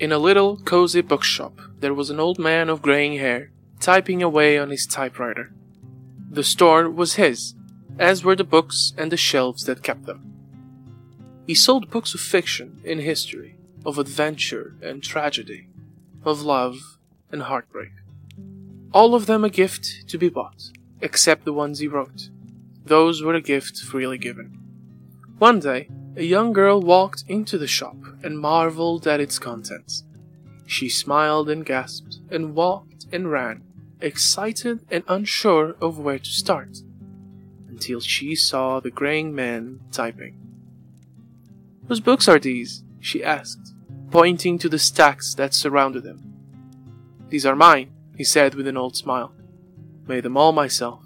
In a little, cozy bookshop, there was an old man of graying hair, typing away on his typewriter. The store was his, as were the books and the shelves that kept them. He sold books of fiction and history, of adventure and tragedy, of love and heartbreak. All of them a gift to be bought, except the ones he wrote. Those were a gift freely given. One day, a young girl walked into the shop and marveled at its contents. She smiled and gasped, and walked and ran, excited and unsure of where to start, until she saw the graying man typing. Whose books are these? she asked, pointing to the stacks that surrounded him. These are mine, he said with an old smile. Made them all myself.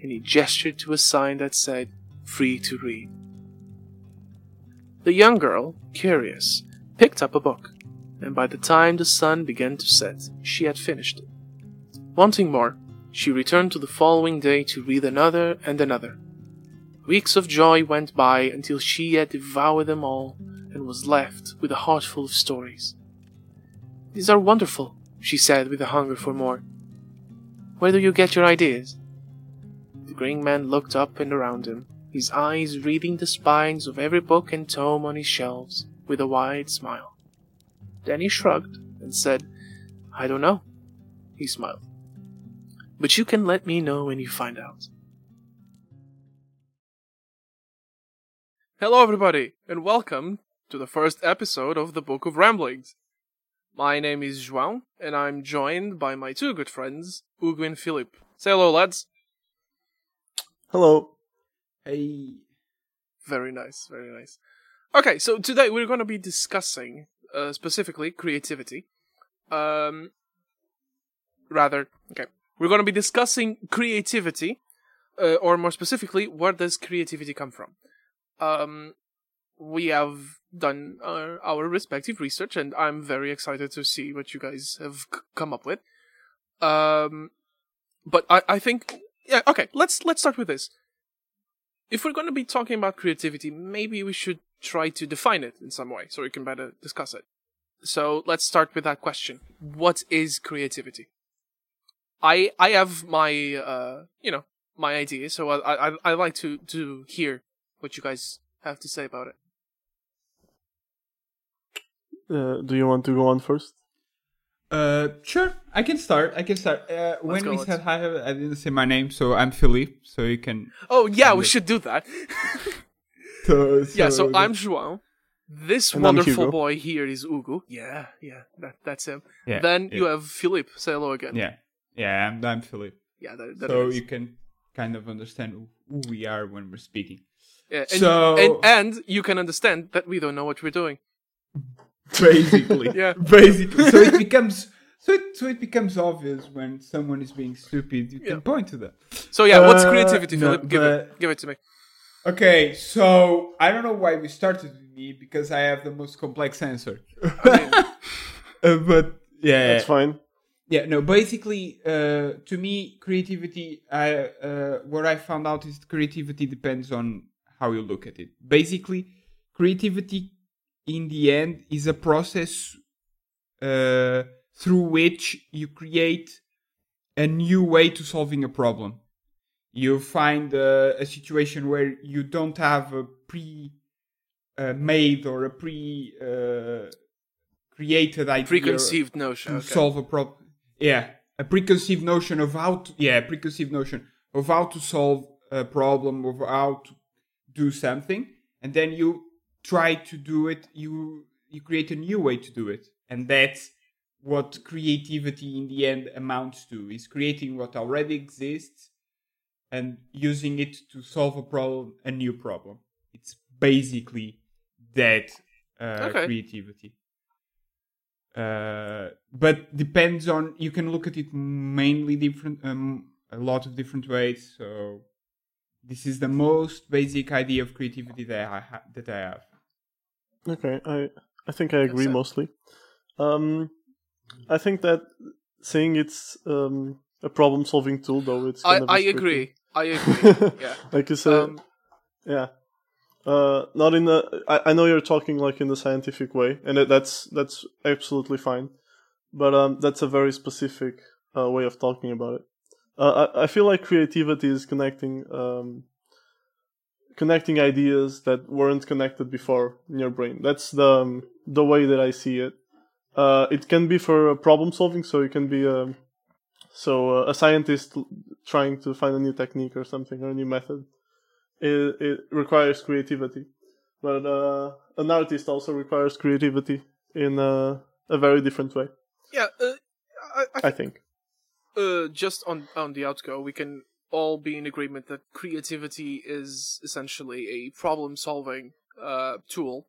And he gestured to a sign that said, Free to read. The young girl, curious, picked up a book, and by the time the sun began to set, she had finished it. Wanting more, she returned to the following day to read another and another. Weeks of joy went by until she had devoured them all and was left with a heart full of stories. These are wonderful, she said with a hunger for more. Where do you get your ideas? The green man looked up and around him, his eyes reading the spines of every book and tome on his shelves with a wide smile. Then he shrugged and said, I don't know. He smiled. But you can let me know when you find out. Hello, everybody, and welcome to the first episode of the Book of Ramblings. My name is João, and I'm joined by my two good friends, Hugo and Philip. Say hello, lads. Hello. Hey. Very nice, very nice. Okay, so today we're going to be discussing uh, specifically creativity. Um, rather, okay, we're going to be discussing creativity, uh, or more specifically, where does creativity come from? Um, we have done our, our respective research, and I'm very excited to see what you guys have c- come up with. Um, but I, I think, yeah, okay, let's let's start with this. If we're going to be talking about creativity, maybe we should try to define it in some way so we can better discuss it. So let's start with that question: What is creativity? I I have my uh you know my idea, so I I I like to to hear what you guys have to say about it. Uh, do you want to go on first? Uh, sure. I can start. I can start. Uh, when go, we let's- said hi, I didn't say my name, so I'm Philippe. So you can. Oh yeah, we Good. should do that. So, yeah, so I'm João. This And wonderful boy here is Hugo. Yeah, yeah, that that's him. Yeah, then yeah. you have Philippe. Say hello again. Yeah, yeah. I'm I'm Philippe. yeah, that, that So is. you can kind of understand who we are when we're speaking. Yeah, and, so- and and you can understand that we don't know what we're doing. Basically. Yeah. Basically. So it becomes. So it, so it becomes obvious when someone is being stupid. You can point to that. So yeah, what's Uh, creativity, no, Philip? Give it, give it to me. Okay, so I don't know why we started with me because I have the most complex answer. Uh, but yeah, That's fine. yeah. No, basically, uh, to me, creativity. I uh, what I found out is creativity depends on how you look at it. Basically, creativity in the end is a process uh, through which you create a new way to solving a problem. You find uh, a situation where you don't have a pre uh, made or a pre uh, created idea Preconceived notion. to Okay. solve a problem. Yeah, a preconceived notion of how to yeah, preconceived notion of how to solve a problem of how to do something, and then you try to do it. You you create a new way to do it, and that's what creativity in the end amounts to: is creating what already exists and using it to solve a problem, a new problem. It's basically that uh, Okay. creativity. Uh, but depends on you can look at it mainly different um, a lot of different ways so this is the most basic idea of creativity that i ha- that i have Okay, I I think I agree mostly. Um, I think that saying it's um, a problem-solving tool, though, it's I, kind of a I agree. I agree. yeah. like you said, Um, yeah. Uh, not in the. I, I know you're talking like in the scientific way, and that's that's absolutely fine. But um, that's a very specific uh, way of talking about it. Uh, I, I feel like creativity is connecting um, connecting ideas that weren't connected before in your brain. That's the um, the way that I see it. Uh, it can be for problem solving, so you can be a um, so uh, a scientist trying to find a new technique or something or a new method it, it requires creativity. But uh, an artist also requires creativity in a, a very different way. Yeah, uh, I, I, I think. Uh, just on on the outgo, we can all be in agreement that creativity is essentially a problem solving uh, tool.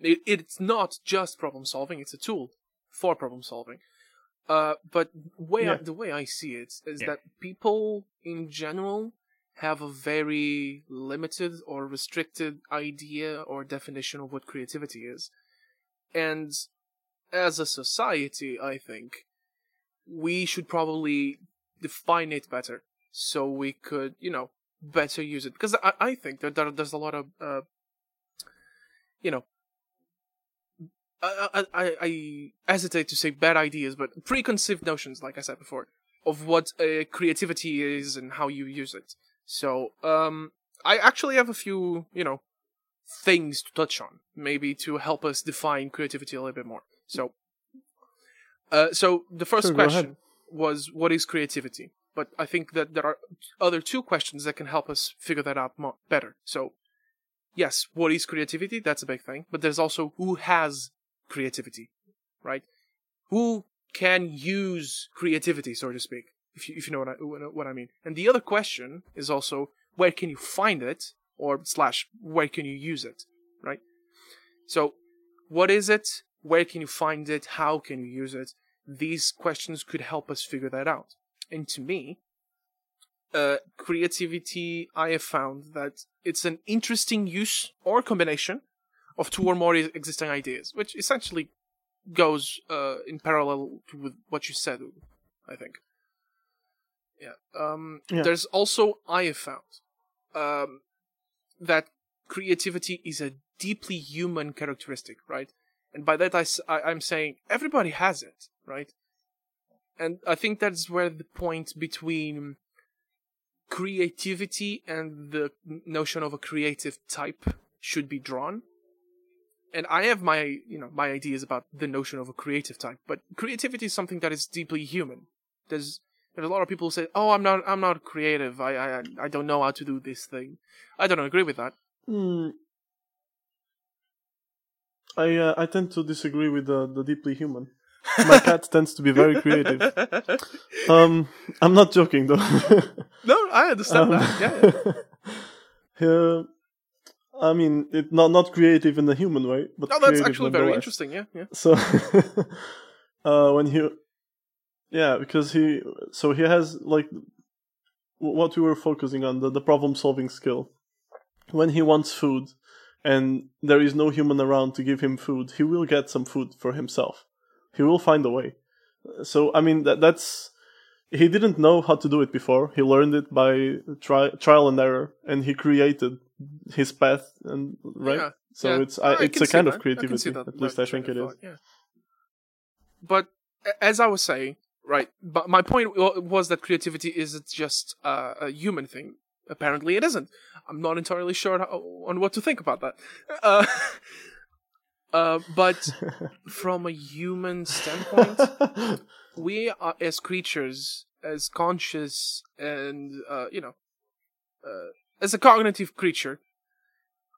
It, it's not just problem solving; it's a tool for problem solving. Uh, but way Yeah. I, the way I see it is Yeah. that people in general have a very limited or restricted idea or definition of what creativity is. And as a society, I think we should probably define it better so we could, you know, better use it. Because I, I think that there, there's a lot of, uh, you know, I, I, I, hesitate to say bad ideas, but preconceived notions, like I said before, of what uh, creativity is and how you use it. So, um, I actually have a few, you know, things to touch on, maybe to help us define creativity a little bit more. So, uh, so the first Sure, question was, what is creativity? But I think that there are other two questions that can help us figure that out more, better. So, yes, what is creativity? That's a big thing. But there's also who has creativity, right? Who can use creativity, so to speak, if you, if you know what I, what I mean. And the other question is also where can you find it, or slash where can you use it, right? So, what is it? Where can you find it? How can you use it? These questions could help us figure that out. And to me, uh, creativity, I have found that it's an interesting use or combination of two or more existing ideas, which essentially goes uh, in parallel with what you said, I think. Yeah. Um, Yeah. There's also, I have found, um, that creativity is a deeply human characteristic, right? And by that I I'm saying everybody has it, right? And I think that's where the point between creativity and the notion of a creative type should be drawn. And I have my, you know, my ideas about the notion of a creative type, but creativity is something that is deeply human. There's there's a lot of people who say, "Oh, I'm not, I'm not creative. I, I, I don't know how to do this thing." I don't agree with that. Hmm. I uh, I tend to disagree with the, the deeply human. My cat tends to be very creative. Um, I'm not joking though. no, I understand Um, that. Yeah, yeah. uh, I mean, it not not creative in the human way, but No, that's actually very interesting. Yeah, yeah. So, uh, when he, yeah, because he, so he has like what we were focusing on the the problem solving skill. When he wants food, and there is no human around to give him food, he will get some food for himself. He will find a way. So I mean that that's he didn't know how to do it before. He learned it by tri- trial and error, and he created his path. And right, Yeah, so yeah. it's I, I it's a kind that. of I can see creativity. At least I think it of is. Yeah. But as I was saying, right, but my point was that creativity isn't just uh, a human thing. Apparently, it isn't. I'm not entirely sure how, on what to think about that. Uh, uh, but from a human standpoint, we are as creatures, as conscious, and uh, you know, uh, as a cognitive creature,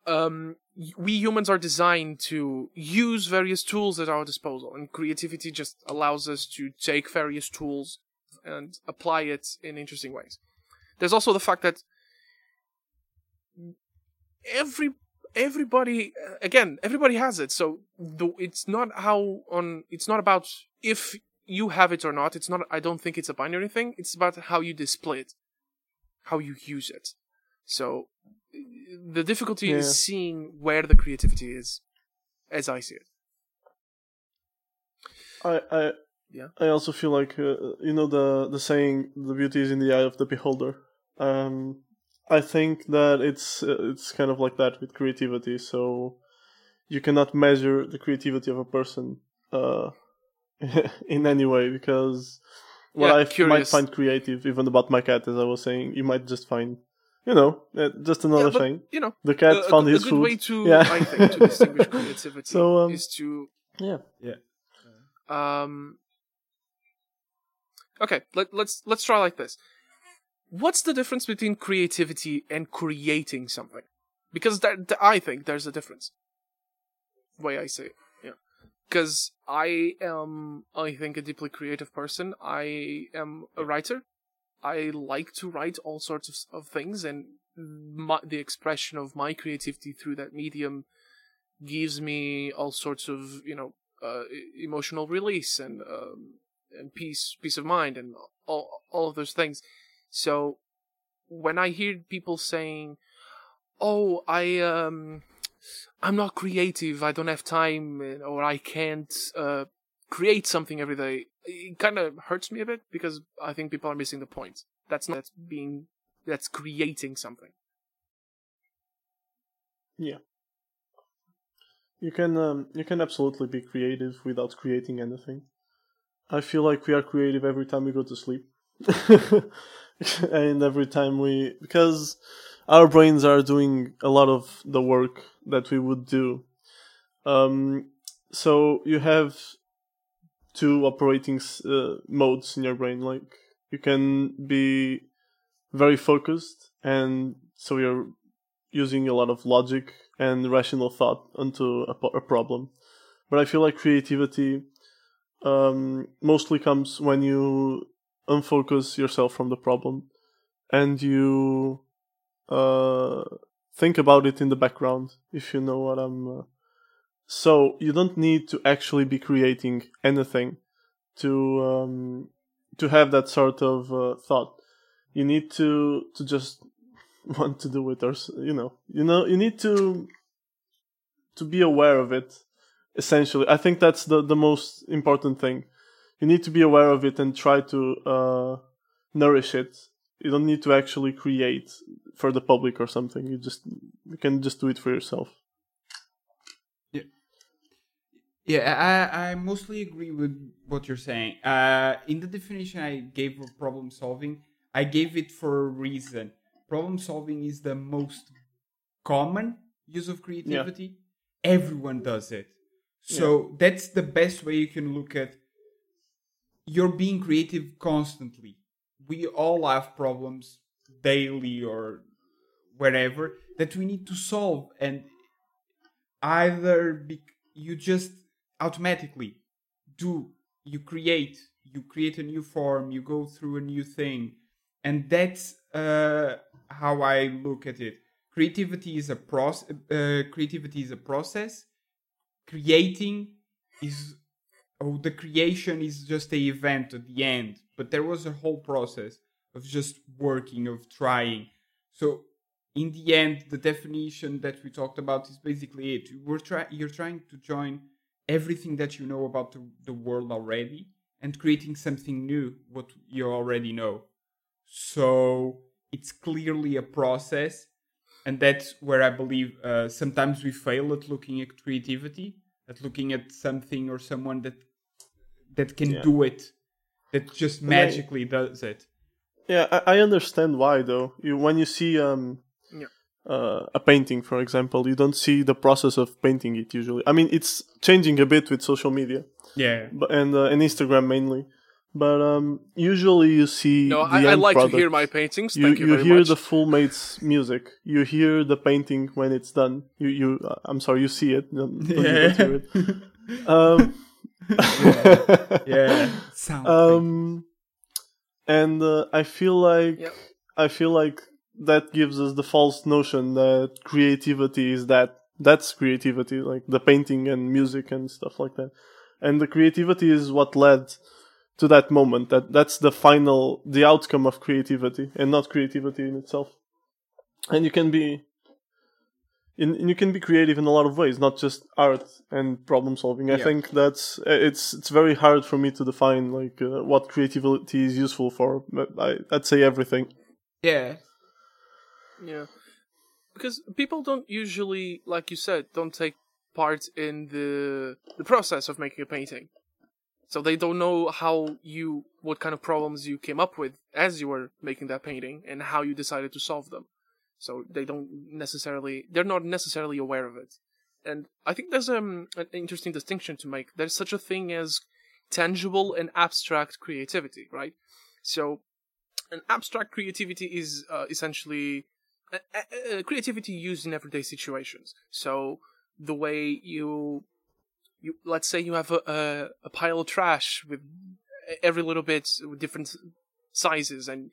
um, we humans are designed to use various tools at our disposal, and creativity just allows us to take various tools and apply it in interesting ways. There's also the fact that every everybody uh, again everybody has it so the, it's not how on it's not about if you have it or not it's not i don't think it's a binary thing it's about how you display it how you use it so uh, the difficulty Yeah. is seeing where the creativity is as i see it I, I, Yeah. I also feel like uh, you know the the saying "the beauty is in the eye of the beholder." Um, I think that it's uh, it's kind of like that with creativity. So you cannot measure the creativity of a person uh, in any way because what Yeah, I f- might find creative, even about my cat, as I was saying, you might just find, you know, uh, just another Yeah, but, thing. You know, The cat a, a found good- his a good food. way to Yeah. I think to distinguish creativity So, um, is to yeah, um. Okay, let, let's let's try like this. What's the difference between creativity and creating something? Because that, th- I think there's a difference. Way I say it, yeah. Because I am, I think, a deeply creative person. I am a writer. I like to write all sorts of, of things, and my, the expression of my creativity through that medium gives me all sorts of, you know, uh, emotional release and um, and peace peace of mind and all all of those things. So when I hear people saying, "Oh, I um I'm not creative. I don't have time or I can't uh create something every day." It kind of hurts me a bit because I think people are missing the point. That's not that's being that's creating something. yeah. You can um, you can absolutely be creative without creating anything. I feel like we are creative every time we go to sleep, and every time we because our brains are doing a lot of the work that we would do. Um, so you have two operating uh, modes in your brain. Like you can be very focused, and so you're using a lot of logic and rational thought onto a, a problem. But I feel like creativity um, mostly comes when you unfocus yourself from the problem and you uh, think about it in the background, if you know what I'm. Uh... So you don't need to actually be creating anything to um, to have that sort of uh, thought. You need to to just want to do it, or you know, you know, you need to to be aware of it. Essentially, I think that's the the most important thing. You need to be aware of it and try to uh, nourish it. You don't need to actually create for the public or something. You just you can just do it for yourself. Yeah, yeah. I, I mostly agree with what you're saying. Uh, in the definition I gave of problem solving, I gave it for a reason. Problem solving is the most common use of creativity. Everyone does it. So that's the best way you can look at you're being creative constantly. We all have problems daily or wherever that we need to solve and either be, you just automatically do you create you create a new form you go through a new thing. And that's uh, how i look at it. Creativity is a process uh, creativity is a process. Creating is oh the creation is just a event at the end but there was a whole process of just working of trying. So in the end the definition that we talked about is basically it. We're try- you're trying to join everything that you know about the, the world already and creating something new what you already know. So it's clearly a process and that's where i believe uh, sometimes we fail at looking at creativity at looking at something or someone that that can Yeah. do it that just I- magically does it Yeah, I, I understand why though. You when you see um Yeah. uh, a painting, for example, you don't see the process of painting it usually. I mean, it's changing a bit with social media yeah but, and uh, and Instagram mainly. But um, usually you see No, the I, I like product. to hear my paintings. You Thank you, you very hear much. the full mate's music. You hear the painting when it's done. You you uh, I'm sorry, you see it. Don't, don't- you hear it. Um, yeah sound um, and uh, I feel like Yep. I feel like that gives us the false notion that creativity is that that's creativity, like the painting and music and stuff like that. And the creativity is what led to that moment. That that's the final, the outcome of creativity, and not creativity in itself. And you can be, in, and you can be creative in a lot of ways, not just art and problem solving. I Yeah. think that's it's it's very hard for me to define like uh, what creativity is useful for. But I, I'd say everything. Yeah. Yeah. Because people don't usually, like you said, don't take part in the the process of making a painting. So they don't know how you what kind of problems you came up with as you were making that painting and how you decided to solve them. So they don't necessarily they're not necessarily aware of it. And I think there's um, an interesting distinction to make. There's such a thing as tangible and abstract creativity, right? So an abstract creativity is uh, essentially uh, uh, creativity used in everyday situations. So the way you you let's say you have a, a, a pile of trash with every little bit with different sizes and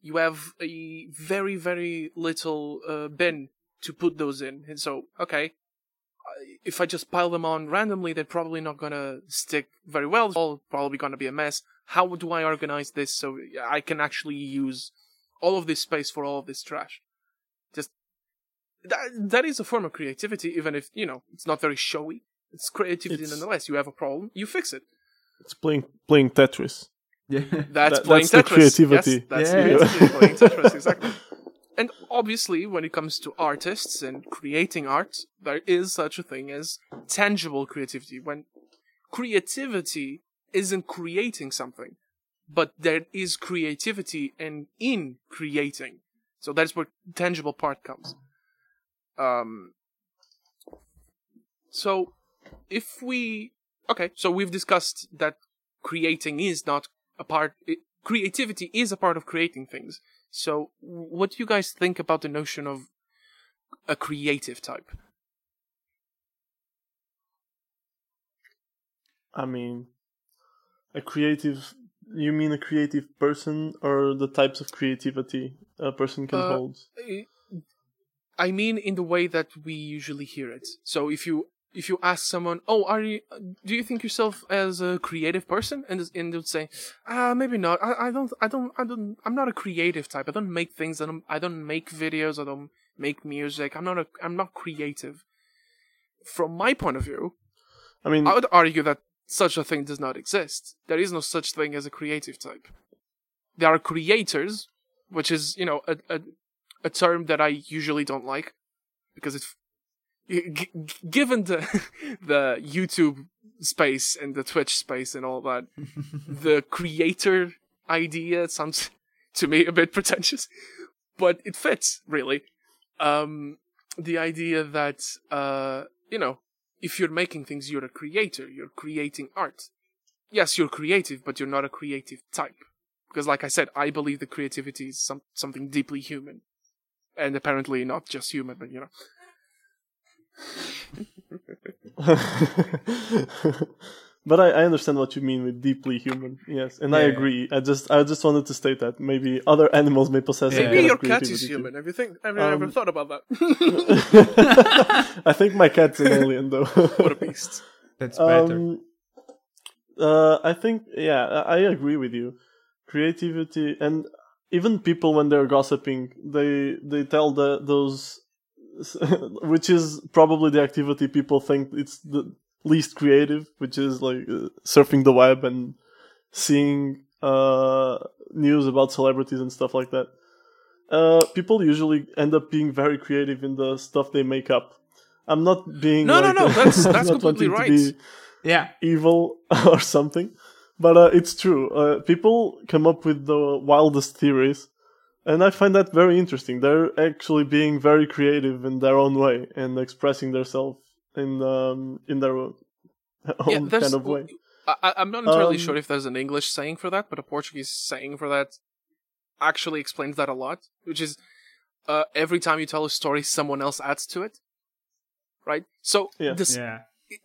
you have a very very little uh, bin to put those in and so okay if I just pile them on randomly, they're probably not gonna stick very well. It's all probably gonna be a mess. How do I organize this so I can actually use all of this space for all of this trash? Just that that is a form of creativity, even if you know it's not very showy. It's creativity It's- nonetheless. You have a problem, you fix it. It's playing playing Tetris. Yeah. That's That- playing that's the Tetris. creativity. Yes, that's Yeah. creativity, playing Tetris, exactly. And obviously, when it comes to artists and creating art, there is such a thing as tangible creativity. When creativity isn't creating something, but there is creativity and in creating. So that's where tangible part comes. Um. So, if we okay, so we've discussed that creating is not a part. It, creativity is a part of creating things. So, what do you guys think about the notion of a creative type? I mean, a creative. You mean a creative person, or the types of creativity a person can Uh, hold? I mean, in the way that we usually hear it. So, if you if you ask someone, "Oh, are you? Do you think yourself as a creative person?" and and they'll say, "Ah, maybe not. I, I don't. I don't. I don't. I'm not a creative type. I don't make things. I don't. I don't make videos. I don't make music. I'm not a. I'm not creative." From my point of view, I mean, I would argue that such a thing does not exist. There is no such thing as a creative type. There are creators, which is, you know, a, a, a term that I usually don't like because it's g- given the the YouTube space and the Twitch space and all that, the creator idea sounds to me a bit pretentious, but it fits really. Um, the idea that uh, you know, if you're making things, you're a creator. You're creating art. Yes, you're creative, but you're not a creative type. Because, like I said, I believe that creativity is some, something deeply human, and apparently not just human, but you know. but I, I understand what you mean with deeply human. Yes, and I Yeah. agree. I just I just wanted to state that maybe other animals may possess. some Yeah. Maybe kind your of cat is human. Have you think? Have you ever Um, thought about that? I think my cat's an alien though. what a beast! That's better. Um, uh, I think yeah, I I agree with you. Creativity and even people when they're gossiping, they they tell the those, which is probably the activity people think it's the least creative, which is like uh, surfing the web and seeing uh, news about celebrities and stuff like that. Uh, people usually end up being very creative in the stuff they make up. I'm not being No, no, like, no, that's- that's not completely right. be yeah. evil or something. But uh, it's true. Uh, people come up with the wildest theories, and I find that very interesting. They're actually being very creative in their own way and expressing themselves in um, in their own Yeah, kind of way. I, I- I'm not entirely Um, sure if there's an English saying for that, but a Portuguese saying for that actually explains that a lot. Which is, uh, every time you tell a story, someone else adds to it. Right. So Yeah. this Yeah.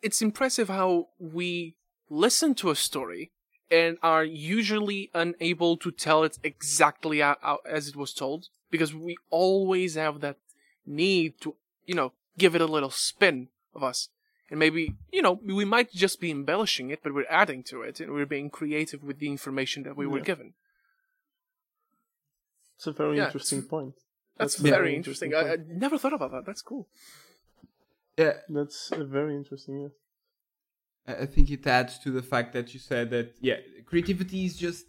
it's impressive how we listen to a story and are usually unable to tell it exactly a- a- as it was told because we always have that need to, you know, give it a little spin of us. And maybe, you know, we might just be embellishing it, but we're adding to it and we're being creative with the information that we were Yeah. given. It's a very Yeah, interesting point. That's, a very interesting. I, I never thought about that. That's cool. Yeah. That's very interesting. Yeah. I think it adds to the fact that you said that yeah, creativity is just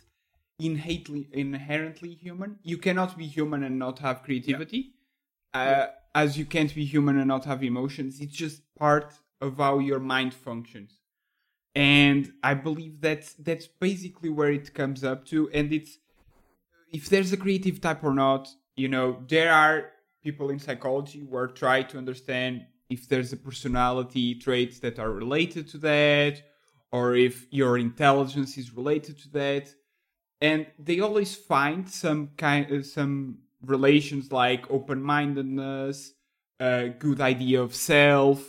innately inherently human. You cannot be human and not have creativity. uh, as you can't be human and not have emotions. It's just part of how your mind functions, and I believe that's that's basically where it comes up to. And it's if there's a creative type or not. You know, there are people in psychology who are trying to understand if there's a personality traits that are related to that or if your intelligence is related to that. And they always find some kind of some relations like open-mindedness a good idea of self.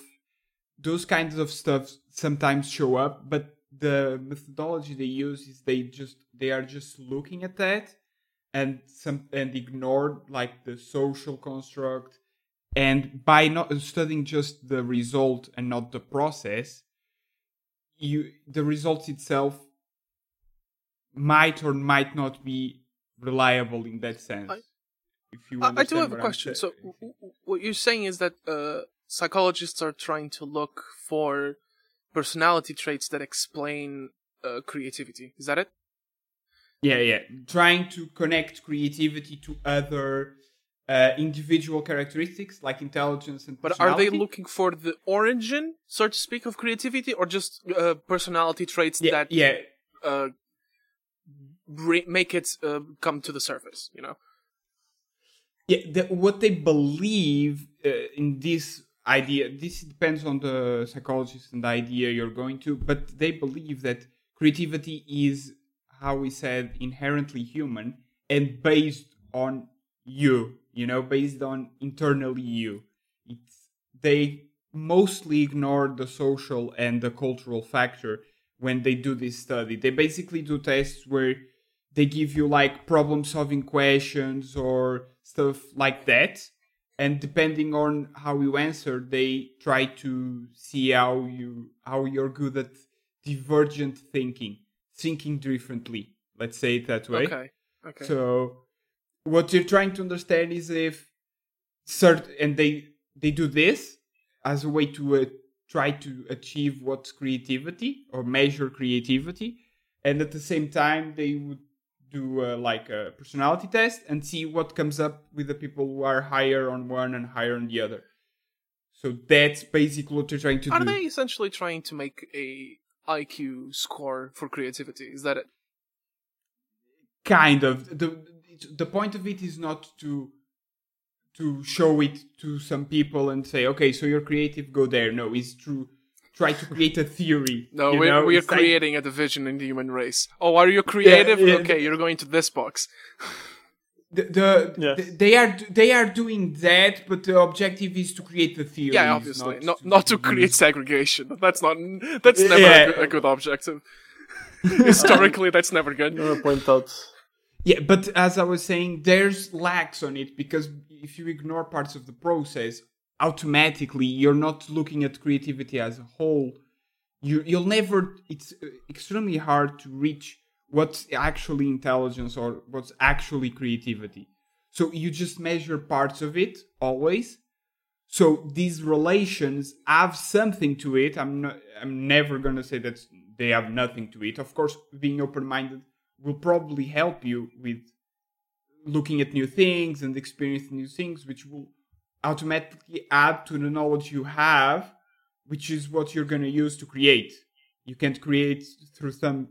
Those kinds of stuff sometimes show up but the methodology they use is they just they are just looking at that and some and ignore like the social construct and by not studying just the result and not the process you the result itself might or might not be reliable in that sense I, if you I, I do have a question. So, w- w- what you're saying is that uh, psychologists are trying to look for personality traits that explain uh, creativity. Is that it? yeah yeah trying to connect creativity to other uh, individual characteristics like intelligence and But are they looking for the origin, so to speak, of creativity, or just uh, personality traits yeah that yeah uh, bring, make it uh, come to the surface? You know. yeah the, what they believe uh, in this idea this depends on the psychologist and the idea you're going to but they believe that creativity is how we said inherently human and based on you you know based on internally you it's they mostly ignore the social and the cultural factor when they do this study they basically do tests where they give you like problem solving questions or stuff like that and depending on how you answer they try to see how you how you're good at divergent thinking thinking differently let's say it that way Okay. Okay. so what you're trying to understand is if cert and they they do this as a way to uh, try to achieve what's creativity or measure creativity and at the same time they would do uh, like a personality test and see what comes up with the people who are higher on one and higher on the other so that's basically what they're trying to are do they essentially trying to make a IQ score for creativity? Is that it? kind of the the point of it is not to to show it to some people and say okay so you're creative go there no it's to try to create a theory No, you we're, know? we're It's like- creating a division in the human race. Oh, are you creative? yeah. Okay, you're going to this box. the, the, Yes. the- they are they are doing that but the objective is to create the theory Yeah, obviously, not not to create segregation. That's not. That's never Yeah. a, good, a good objective. Historically, that's never good. I'm gonna point out. Yeah, but as I was saying, there's lacks on it because if you ignore parts of the process, automatically you're not looking at creativity as a whole. You you'll never. It's uh, extremely hard to reach what's actually intelligence or what's actually creativity. So you just measure parts of it always. So these relations have something to it. I'm not. I'm never gonna say that they have nothing to it. Of course, being open-minded will probably help you with looking at new things and experiencing new things, which will automatically add to the knowledge you have, which is what you're going to use to create. You can't create through some,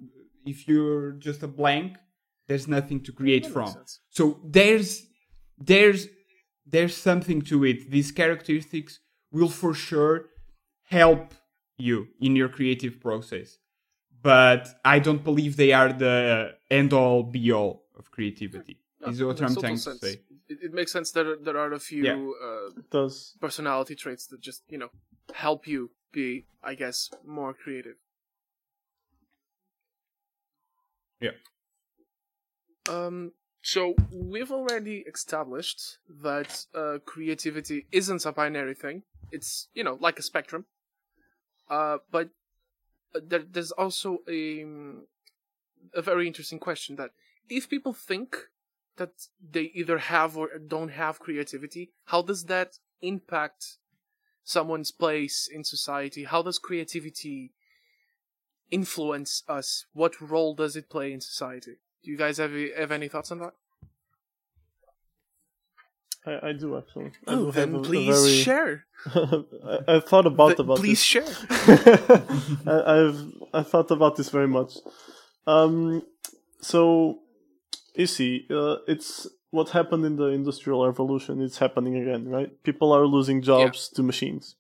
if you're just a blank, there's nothing to create from. sense. So there's, there's, there's something to it. These characteristics will for sure help you in your creative process but I don't believe they are the end all be all of creativity. is what I'm trying sense. to say. It, it makes sense that there- there are a few Yeah. uh, It personality traits that just you know help you be, I guess, more creative. Yeah. Um. So we've already established that uh, creativity isn't a binary thing. It's you know like a spectrum. Uh, but there, there's also a um, a very interesting question that if people think that they either have or don't have creativity, how does that impact someone's place in society? How does creativity influence us? What role does it play in society? Do you guys have have any thoughts on that? I, I do actually. I Oh, do then a- a please very- share. I, I thought about Th- about please this. share. I, I've I thought about this very much. Um, so you see, uh, it's what happened in the industrial revolution. It's happening again, right? People are losing jobs to machines,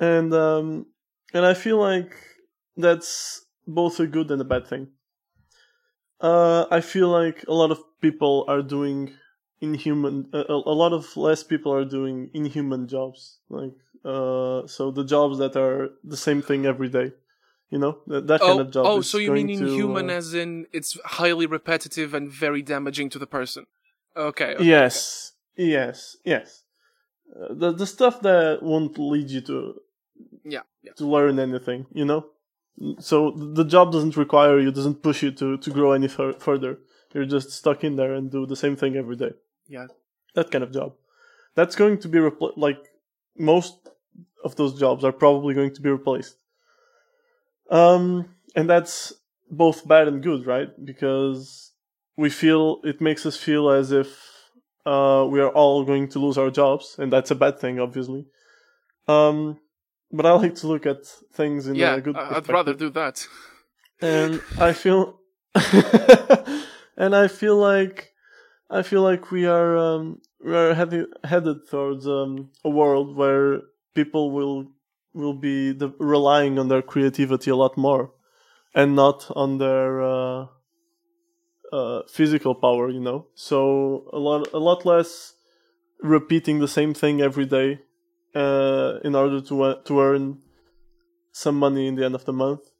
and um, and I feel like that's both a good and a bad thing. Uh, I feel like a lot of people are doing inhuman. A, a lot of less people are doing inhuman jobs, like uh, so the jobs that are the same thing every day. You know that, that kind Oh, of job. oh, so you mean to, inhuman uh, as in it's highly repetitive and very damaging to the person? Okay. okay, yes, yes, yes. Uh, the the stuff that won't lead you to. Yeah. Yeah. to learn anything, you know. So the job doesn't require you, doesn't push you to to grow any fur- further. You're just stuck in there and do the same thing every day. Yeah. That kind of job. That's going to be repl- like most of those jobs are probably going to be replaced. Um, and that's both bad and good, right? Because we feel it makes us feel as if uh, we are all going to lose our jobs, and that's a bad thing, obviously. Um, but I like to look at things in Yeah. a good I- I'd rather do that. and I feel and I feel like I feel like we are um, we are headed headed towards um, a world where people will will be the, relying on their creativity a lot more and not on their uh, uh, physical power you know? So a lot a lot less repeating the same thing every day uh, in order to uh, to earn some money in the end of the month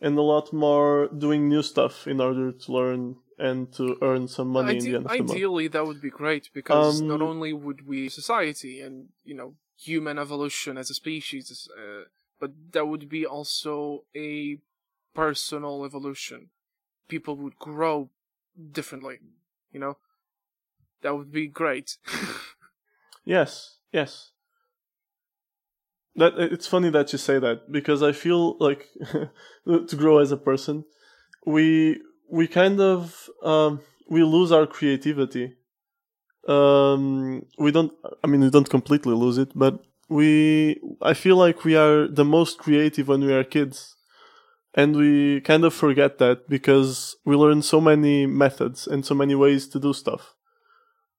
and a lot more doing new stuff in order to learn and to earn some money in the end of the month. ideally, that would be great because Um, not only would we society and you know human evolution as a species, uh, but that would be also a personal evolution. People would grow differently. You know, that would be great. Yes, yes. That it's funny that you say that because I feel like to grow as a person, we we kind of um, we lose our creativity. Um, we don't. I mean, we don't completely lose it, but we. I feel like we are the most creative when we are kids, and we kind of forget that because we learn so many methods and so many ways to do stuff.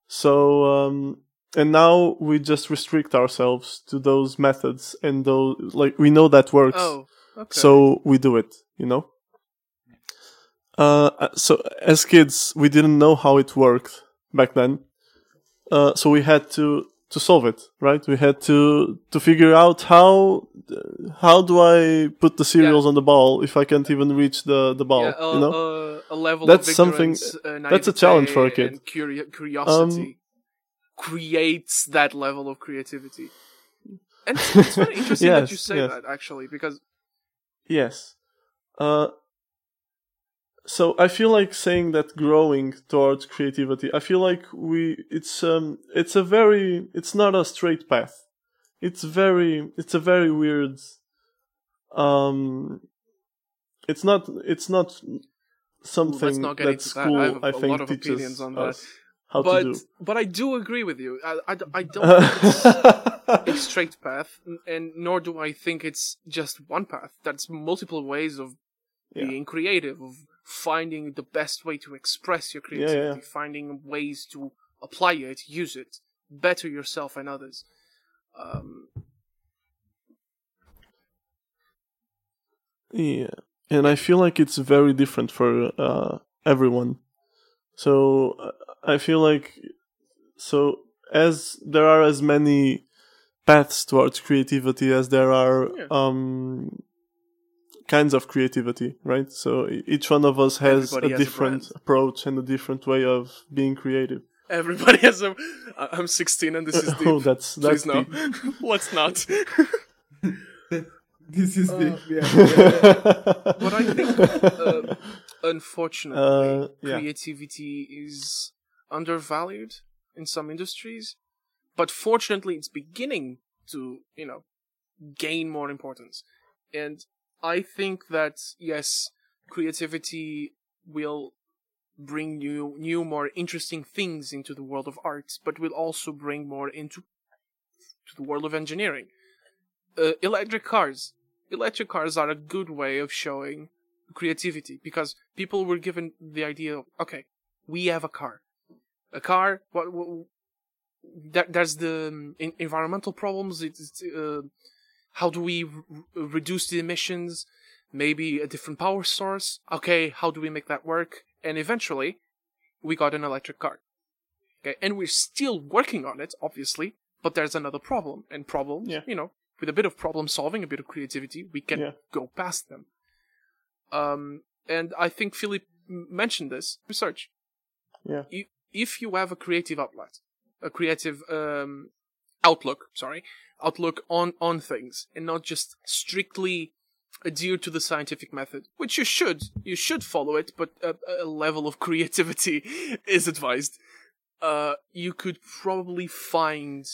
So um, and now we just restrict ourselves to those methods and those like we know that works oh, okay. so we do it you know uh so as kids we didn't know how it worked back then uh so we had to to solve it right we had to to figure out how how do i put the cereals on the ball if i can't even reach the the ball yeah, uh, you know uh, a level That's of something- uh, that's a challenge for a kid. Um, curio- curiosity creates that level of creativity. And it's, it's very interesting that you Yes, say yes. that actually, because Yes. Uh, so I feel like saying that growing towards creativity. I feel like we it's um it's a very it's not a straight path. It's very it's a very weird um it's not it's not something not that into that. school I have I, a think lot of teaches opinions on that. us how but to do. but I do agree with you. I, I, I don't think it's a straight path, and nor do I think it's just one path. That's multiple ways of Yeah. being creative, of finding the best way to express your Yeah, yeah, creativity, yeah. finding ways to apply it, use it, better yourself and others. Um, Yeah, and I feel like it's very different for uh, everyone. So uh, I feel like so as there are as many paths towards creativity as there are Yeah. um kinds of creativity, right? So e- each one of us has Everybody a has different brand. approach and a different way of being creative. everybody has a. I- I'm 16 and this is deep. oh, that's that's Please no. deep. Let's not. This is Uh, the yeah. but I think, uh, unfortunately, Uh, yeah. creativity is undervalued in some industries. But fortunately, it's beginning to, you know, gain more importance. And I think that, yes, creativity will bring new, new, more interesting things into the world of arts, but will also bring more into to the world of engineering. Uh, electric cars. Electric cars are a good way of showing creativity because people were given the idea of okay, we have a car, a car. What, what that, there's the um, environmental problems. It's uh, how do we r- reduce the emissions? Maybe a different power source. Okay, how do we make that work? And eventually, we got an electric car. Okay, and we're still working on it, obviously, but there's another problem, and problems, Yeah. you know, with a bit of problem solving, a bit of creativity, we can Yeah. go past them. Um, and I think Philip mentioned this research. Yeah. If you have a creative outlet, a creative um, outlook, sorry, outlook on on things, and not just strictly adhere to the scientific method, which you should, you should follow it, but a, a level of creativity is advised. Uh, you could probably find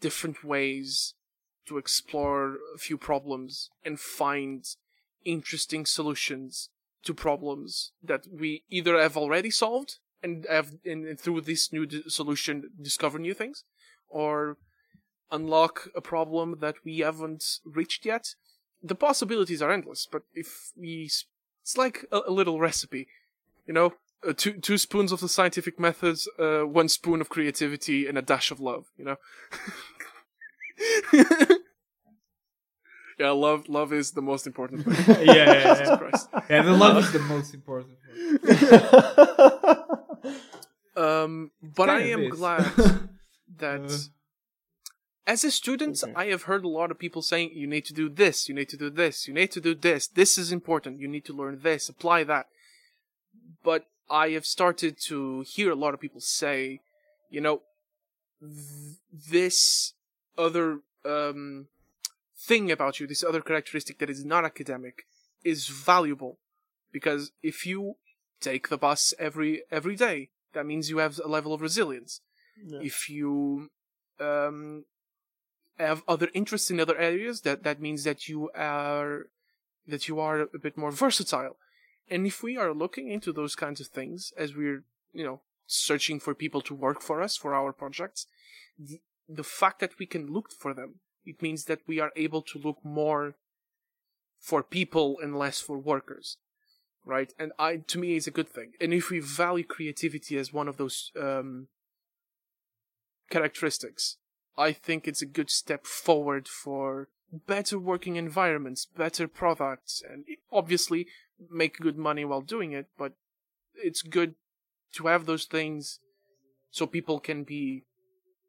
different ways to explore a few problems and find interesting solutions to problems that we either have already solved and have and through this new d- solution discover new things or unlock a problem that we haven't reached yet the possibilities are endless but if we it's like a, a little recipe you know uh, two two spoons of the scientific methods uh, one spoon of creativity and a dash of love you know yeah love love is the most important thing yeah, yeah, yeah. Jesus Christ. Yeah, the love is the most important. Um, but I am is. glad that Uh, as a student, okay. I have heard a lot of people saying, you need to do this, you need to do this, you need to do this, this is important, you need to learn this, apply that. But I have started to hear a lot of people say, you know, th- this other um, thing about you, this other characteristic that is not academic, is valuable because if you take the bus every every day, that means you have a level of resilience. Yeah. If you um, have other interests in other areas, that that means that you are that you are a bit more versatile. And if we are looking into those kinds of things as we're you know searching for people to work for us for our projects, the, the fact that we can look for them, it means that we are able to look more for people and less for workers right and i to me is a good thing and if we value creativity as one of those um characteristics i think it's a good step forward for better working environments better products and obviously make good money while doing it but it's good to have those things so people can be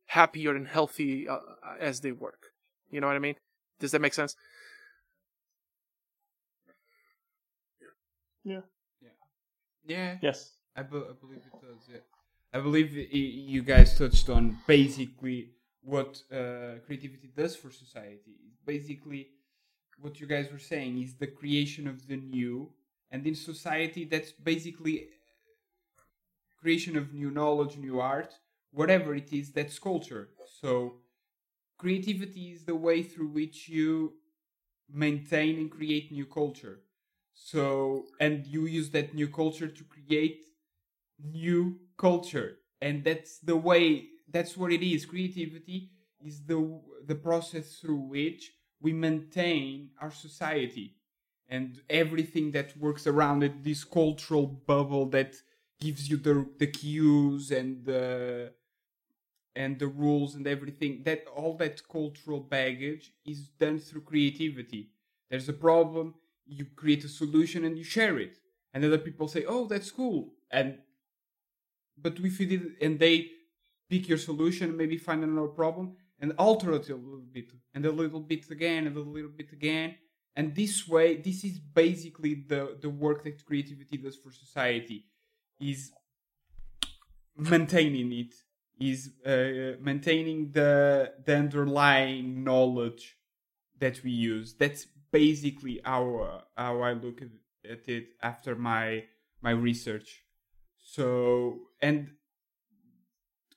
happier and healthy uh, as they work you know what i mean does that make sense yeah, Yeah. Yeah. yes. I, be- I believe it does. Yeah. I believe you guys touched on basically what uh, creativity does for society. Basically, what you guys were saying is the creation of the new, and in society, that's basically creation of new knowledge, new art, whatever it is. That's culture. So, creativity is the way through which you maintain and create new culture. So, and you use that new culture to create new culture. And that's the way, that's what it is. Creativity is the, the process through which we maintain our society and everything that works around it, this cultural bubble that gives you the, the cues and the, and the rules and everything that all that cultural baggage is done through creativity there's a problem you create a solution and you share it and other people say oh that's cool and but if you did and they pick your solution maybe find another problem and alter it a little bit and a little bit again and a little bit again and this way this is basically the the work that creativity does for society is maintaining it is uh, maintaining the the underlying knowledge that we use. That's basically how how I look at it after my my research. So and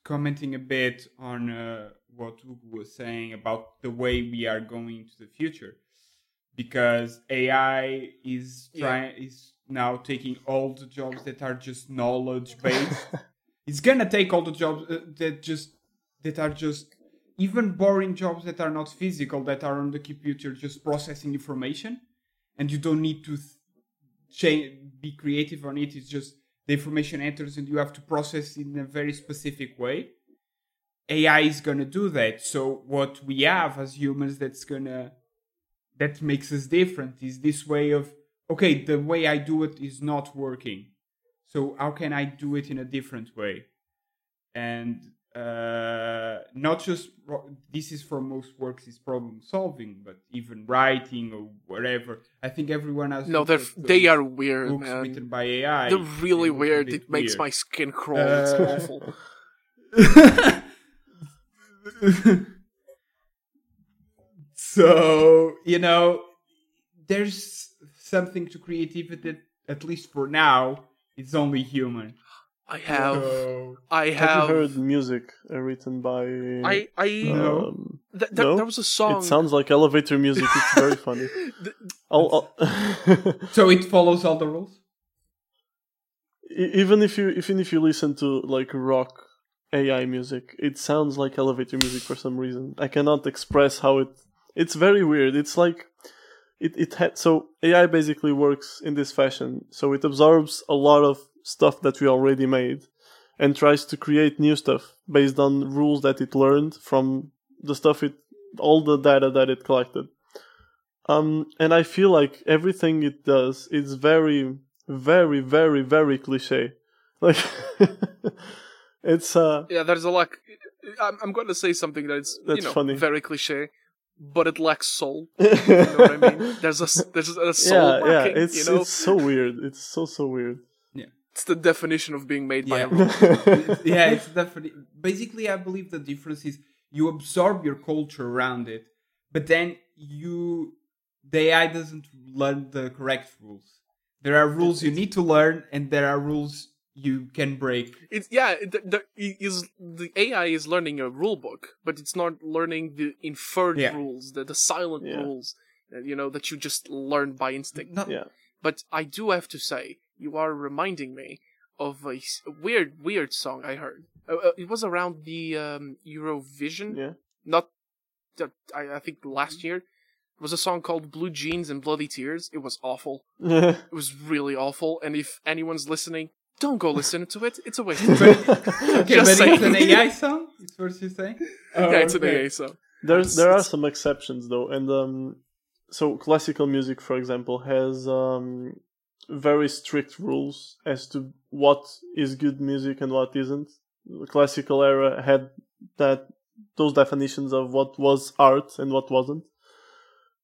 commenting a bit on uh, what Hugo was saying about the way we are going to the future. because AI is Yeah. trying is now taking all the jobs that are just knowledge based. it's gonna take all the jobs uh, that just that are just even boring jobs that are not physical that are on the computer just processing information and you don't need to th- change be creative on it it's just the information enters and you have to process in a very specific way. Ai is going to do that. So what we have as humans that's going to that makes us different is this way of okay the way i do it is not working. So how can i do it in a different way? And uh, not just this is for most works is problem solving but even writing or whatever i think everyone has No, they're they are weird, books man. written by ai They're really weird. It makes weird. my skin crawl. it's Uh, awful. so you know there's something to creativity that at least for now it's only human I have, So- I Have have, you heard music uh, written by? I, I, No. Um, th- th- no? there was a song. It sounds like elevator music. It's very funny. Th- I'll, I'll so it follows all the rules even if you even if you listen to like rock AI music, it sounds like elevator music for some reason. I cannot express how it. It's very weird. It's like it it had so AI basically works in this fashion. So it absorbs a lot of stuff that we already made and tries to create new stuff based on rules that it learned from the stuff it all the data that it collected. Um, and I feel like everything it does is very, very, very, very cliche. Like, it's uh, yeah, there's a lack. I'm, I'm going to say something that's That's you know funny. very cliche, but it lacks soul. You know what I mean? There's a there's a soul yeah, yeah. It's you know, it's so weird. It's so so weird. It's the definition of being made by Yeah. a robot. yeah it's definitely basically i believe the difference is you absorb your culture around it but then you the ai doesn't learn the correct rules there are rules you need to learn and there are rules you can break It's yeah, the, the, is the AI is learning a rule book, but it's not learning the inferred Yeah. rules, the the silent Yeah. rules, uh, you know, that you just learn by instinct. not Yeah. But I do have to say, you are reminding me of a weird, weird song I heard. Uh, uh, it was around the um, Eurovision, Yeah. not that I, I think last year. It was a song called "Blue Jeans and Bloody Tears." It was awful. It was really awful. And if anyone's listening, don't go listen to it. It's a waste of time. okay Just but it's an ai song it's what you're saying yeah, it's Oh, okay. an AA song. There's there are some exceptions though, and um, so classical music, for example, has um very strict rules as to what is good music and what isn't. The classical era had that those definitions of what was art and what wasn't.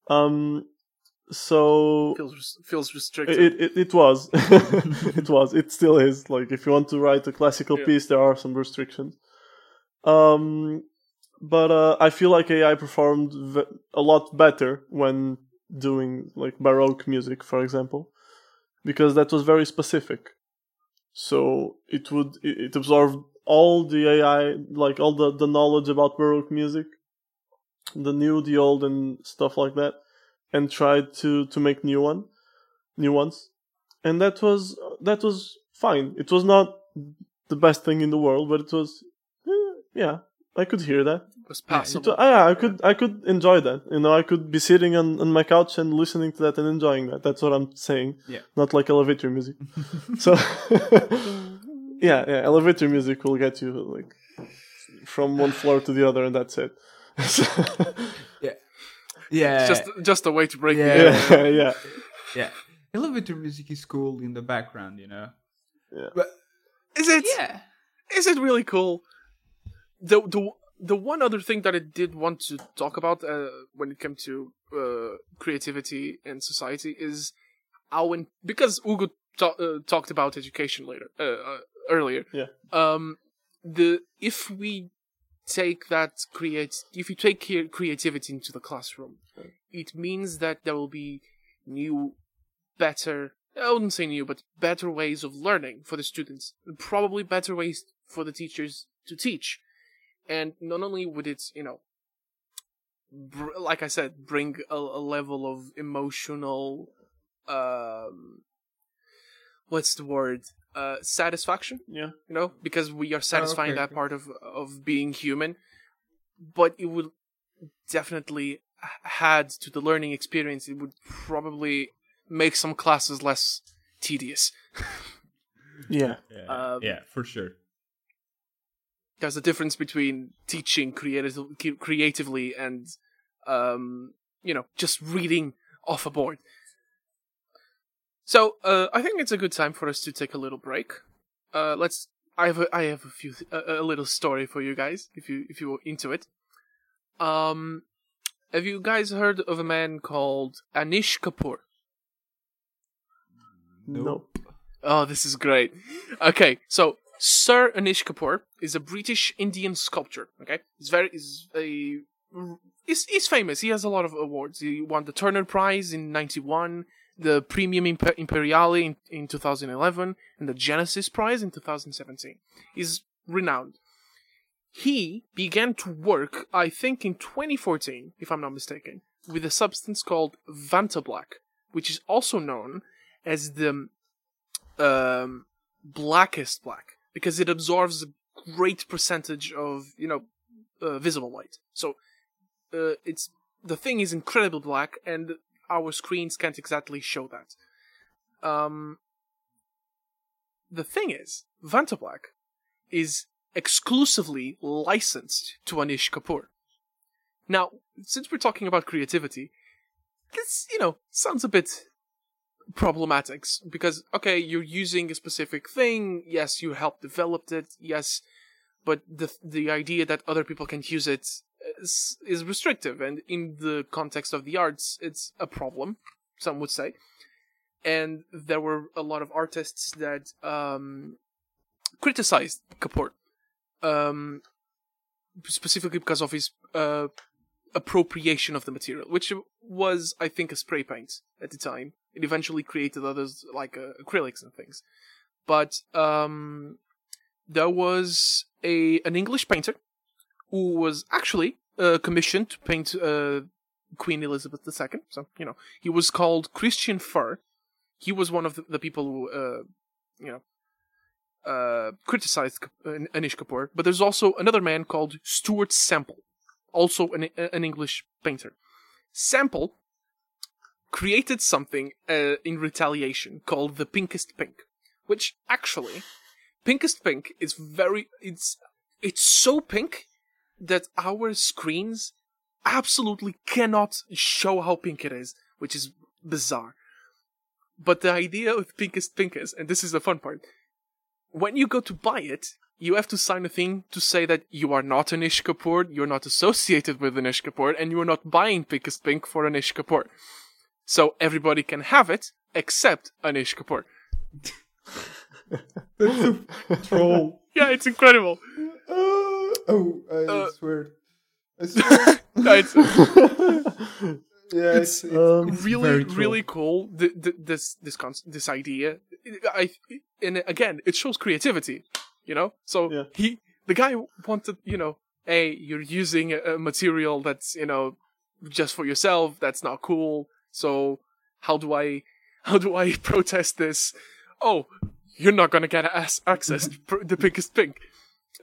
Um, so Feels feels restricted. it, it, it was. it was. It still is. Like, if you want to write a classical Yeah. piece, there are some restrictions. Um, but uh, I feel like AI performed v- a lot better when doing like Baroque music, for example, because that was very specific. So it would it, absorbed all the AI, like all the, the knowledge about Baroque music, the new, the old, and stuff like that, and tried to to make new one, new ones, and that was that was fine. It was not the best thing in the world, but it was eh, yeah. I could hear that. It was It passable. wa- yeah, I could I could enjoy that. You know, I could be sitting on, on my couch and listening to that and enjoying that. That's what I'm saying. Yeah. Not like elevator music. so yeah, yeah, elevator music will get you like from one floor to the other and that's it. yeah It's just just a way to break Yeah. the yeah, yeah. yeah elevator music is cool in the background you know Yeah. But Is it? yeah Is it really cool? The the the one other thing that I did want to talk about uh, when it came to uh, creativity and society is how in because Hugo ta- uh, talked about education later uh, uh, earlier. Yeah. Um, the if we take that create if you take cre- creativity into the classroom, it means that there will be new, better. I wouldn't say new, but better ways of learning for the students, and probably better ways for the teachers to teach. And not only would it, you know, br- like I said, bring a, a level of emotional, um, what's the word? Uh, satisfaction. Yeah. You know, because we are satisfying okay, that okay. part of of being human, but it would definitely h- had to the learning experience. It would probably make some classes less tedious. Yeah. Yeah, Um, yeah, for sure. There's a difference between teaching creative, creatively and um, you know just reading off a board. So uh, i think it's a good time for us to take a little break. Uh, let's i have a, i have a few a, a little story for you guys if you if you're into it. Um have you guys heard of a man called anish kapoor? Nope. Oh, this is great. Okay, so Sir Anish Kapoor is a British Indian sculptor. Okay, he's very is a he's, he's famous. He has a lot of awards. He won the Turner Prize in '91, the Praemium Imper- Imperiale in, in 2011, and the Genesis Prize in 2017. He's renowned. He began to work, I think, in 2014, if I'm not mistaken, with a substance called Vantablack, which is also known as the um, blackest black because it absorbs a great percentage of you know uh, visible light. So uh, it's the thing is incredibly black, and our screens can't exactly show that. Um, the thing is, Vantablack is exclusively licensed to Anish Kapoor. Now, since we're talking about creativity, this you know sounds a bit problematic s- because okay you're using a specific thing. Yes you helped developed it. Yes. But the the idea that other people can use it is, is restrictive. And in the context of the arts it's a problem some would say. And there were a lot of artists that um criticized Kapoor um specifically because of his uh appropriation of the material which was i think a spray paint at the time it eventually created others like uh, acrylics and things. But um, there was a an English painter who was actually uh, commissioned to paint uh, Queen Elizabeth II. So you know he was called Christian Furr. He was one of the, the people who uh, you know uh, criticized uh, Anish Kapoor. But there's also another man called Stuart Semple, also an an English painter. Semple created something uh, in retaliation called the pinkest pink which actually pinkest pink is very it's it's so pink that our screens absolutely cannot show how pink it is which is bizarre but the idea of pinkest pink is and this is the fun part when you go to buy it you have to sign a thing to say that you are not an Kapoor, you're not associated with an Kapoor, and you are not buying Pinkest Pink for an Kapoor. So everybody can have it except Anish Kapoor. That's Troll. Yeah, it's incredible. Uh, oh, I Uh, swear. I swear. No, it's yeah, it's, it's, Um, really, really cool. Th- th- this this con- this idea. I and again, it shows creativity. You know, so Yeah. he the guy wanted. You know, hey, you're using a, a material that's you know just for yourself. That's not cool. So how do I how do I protest this? Oh, you're not gonna get ass- access to the pinkest pink.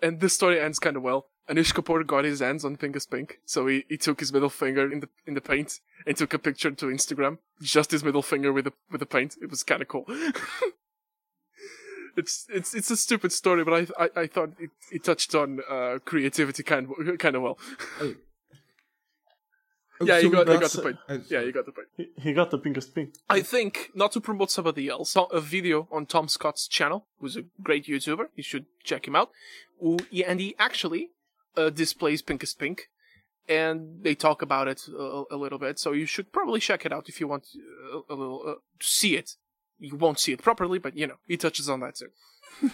And this story ends kind of well. Anish Kapoor got his hands on pinkest pink, so he, he took his middle finger in the in the paint and took a picture to Instagram. Just his middle finger with the with the paint. It was kind of cool. it's it's it's a stupid story, but I I, I thought it, it touched on uh, creativity kind kind of well. Oh, yeah, you so got you got that's- the point. uh, Yeah, you got the point. he, he got the pinkest pink. I think not to promote somebody else, saw a video on Tom Scott's channel, who's a great YouTuber. You should check him out. Who, yeah, and he actually uh, displays Pinkest Pink, and they talk about it a, a little bit. So you should probably check it out if you want a, a little uh, to see it. You won't see it properly, but you know he touches on that too.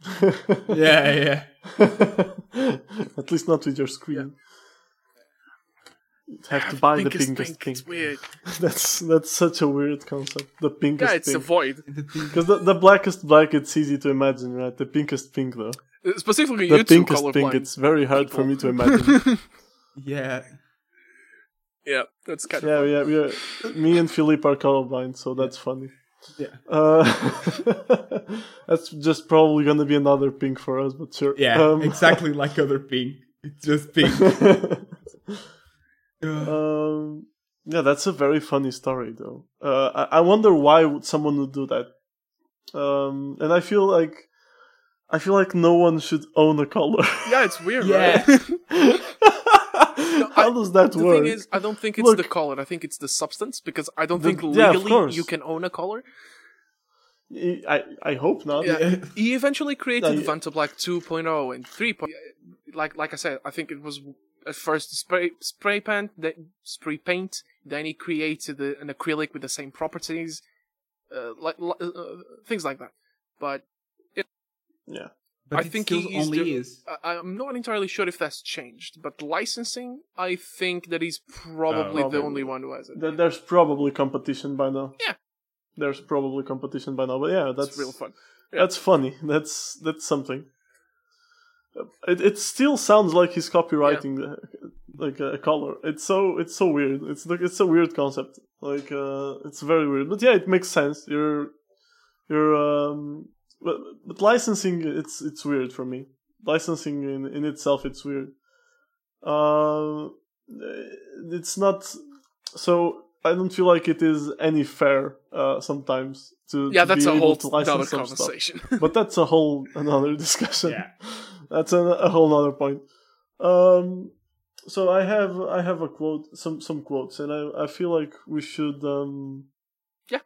yeah, yeah. At least not with your screen. You'd have to buy the pinkest pink. pink. It's weird. That's that's such a weird concept. The pinkest Yeah, it's a pink. void. The thing- Because the, the blackest black, it's easy to imagine, right? The pinkest pink, though. Uh, Specifically, The YouTube pinkest colorblind. pink, it's very hard for me to imagine. Yeah. Yeah, that's kind of Yeah, yeah, yeah. Me and Philippe are colorblind, so that's funny. Yeah. Uh, that's just probably gonna be another pink for us, but sure. Yeah, Um, exactly like other pink. It's just pink. Uh, um, yeah, that's a very funny story, though. Uh, I, I wonder why would someone would do that. Um, and I feel like I feel like no one should own a color. Yeah, it's weird, Yeah. right? How does that the work? thing is, I don't think it's Look- the color. I think it's the substance because I don't The- think legally course. you can own a color. I I hope not. Yeah. He eventually created Yeah, yeah. Vantablack 2.0 and 3. Like like I said, I think it was at first spray spray paint, then spray paint. Then he created a, an acrylic with the same properties, uh, like uh, uh, things like that. But Yeah. but I it think still he is only the- is. I, I'm not entirely sure if that's changed. But licensing, I think that he's probably the Probably. only one who has it. There- There's probably competition by now. Yeah. There's probably competition by now, but yeah, that's That's real fun. That's funny. That's that's something. Uh, It it still sounds like he's copyrighting the, like a, color. It's so it's so weird. It's like it's a weird concept. Like uh, it's very weird. But yeah, it makes sense. You're you're um but, but licensing it's it's weird for me. Licensing in in itself it's weird. Uh, it's not so. I don't feel like it is any fair uh, sometimes to Yeah, to that's be a able whole to license other some stuff conversation. but that's a whole another discussion. Yeah. That's a, a whole other point. Um, so I have I have a quote, some some quotes, and I, I feel like we should um, Yeah.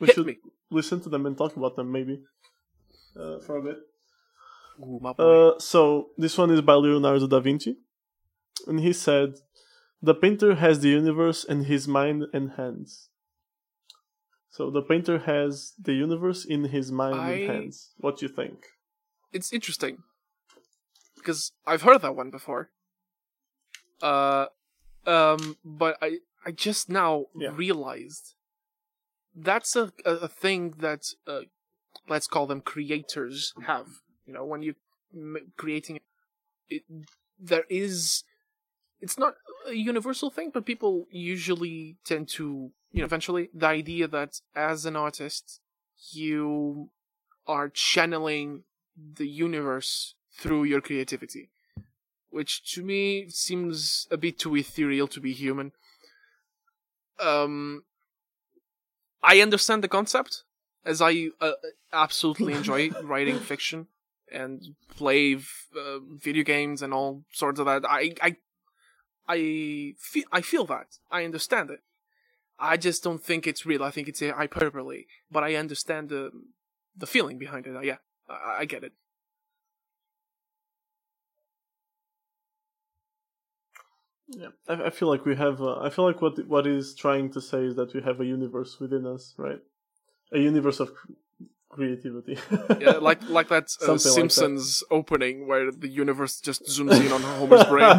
we Hit should me. listen to them and talk about them maybe uh, for a bit. Ooh. Uh, so this one is by Leonardo da Vinci, and he said, "The painter has the universe in his mind and hands." So the painter has the universe in his mind I- and hands. What do you think? it's interesting because I've heard that one before. Uh, um, but I I just now Yeah. realized that's a a, thing that uh, let's call them creators have. You know, when you m- creating it, there is it's not a universal thing, but people usually tend to you know eventually the idea that as an artist you are channeling the universe through your creativity, which to me seems a bit too ethereal to be human. Um, I understand the concept, as I uh, absolutely enjoy writing fiction and play v- uh, video games and all sorts of that. I I I feel I feel that I understand it. I just don't think it's real. I think it's a hyperbole, but I understand the the feeling behind it. Yeah, I, I get it. Yeah, I, I feel like we have. Uh, I feel like what what he's trying to say is that we have a universe within us, right? A universe of creativity. Yeah, like like that uh, Something like that. Simpsons opening where the universe just zooms in on Homer's brain.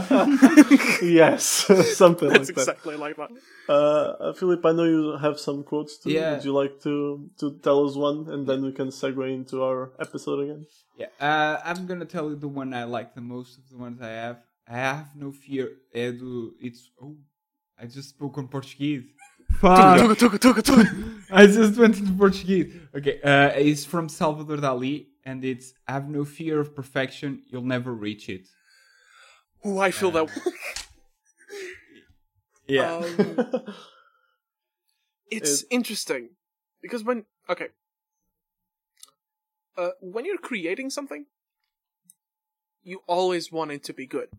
yes, something That's like that. exactly like that. Uh, Philip, I know you have some quotes too. Yeah. Would you like to to tell us one, and then we can segue into our episode again? Yeah, uh, I'm gonna tell you the one I like the most of the ones I have. I have no fear. É do. It's. Oh, I just spoke on Portuguese. Fuck! Tuga, tuga, tuga, tuga. I just went into Portuguese. Okay, uh, it's from Salvador Dali, and it's "I "Have no fear of perfection. You'll never reach it." Oh, I feel that. Yeah. Um, it's interesting because when okay, uh, when you're creating something, you always want it to be good,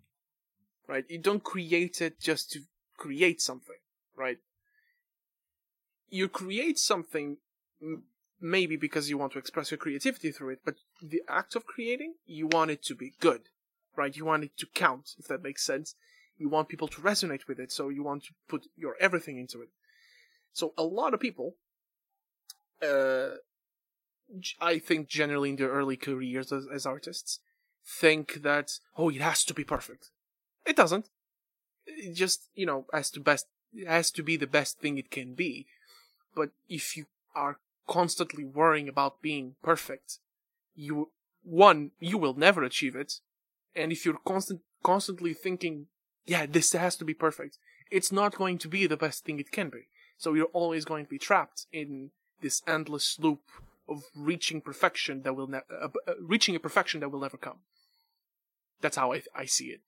right? You don't create it just to create something, right? You create something maybe because you want to express your creativity through it, but the act of creating, you want it to be good, right? You want it to count, if that makes sense. You want people to resonate with it, so you want to put your everything into it. So a lot of people, uh, I think generally in their early careers as, as artists, think that oh it has to be perfect. It doesn't. It just you know has to best has to be the best thing it can be. But if you are constantly worrying about being perfect, you one you will never achieve it, and if you're constant constantly thinking yeah, this has to be perfect. It's not going to be the best thing it can be. So you're always going to be trapped in this endless loop of reaching perfection that will ne- uh, uh, reaching a perfection that will never come. That's how I I see it.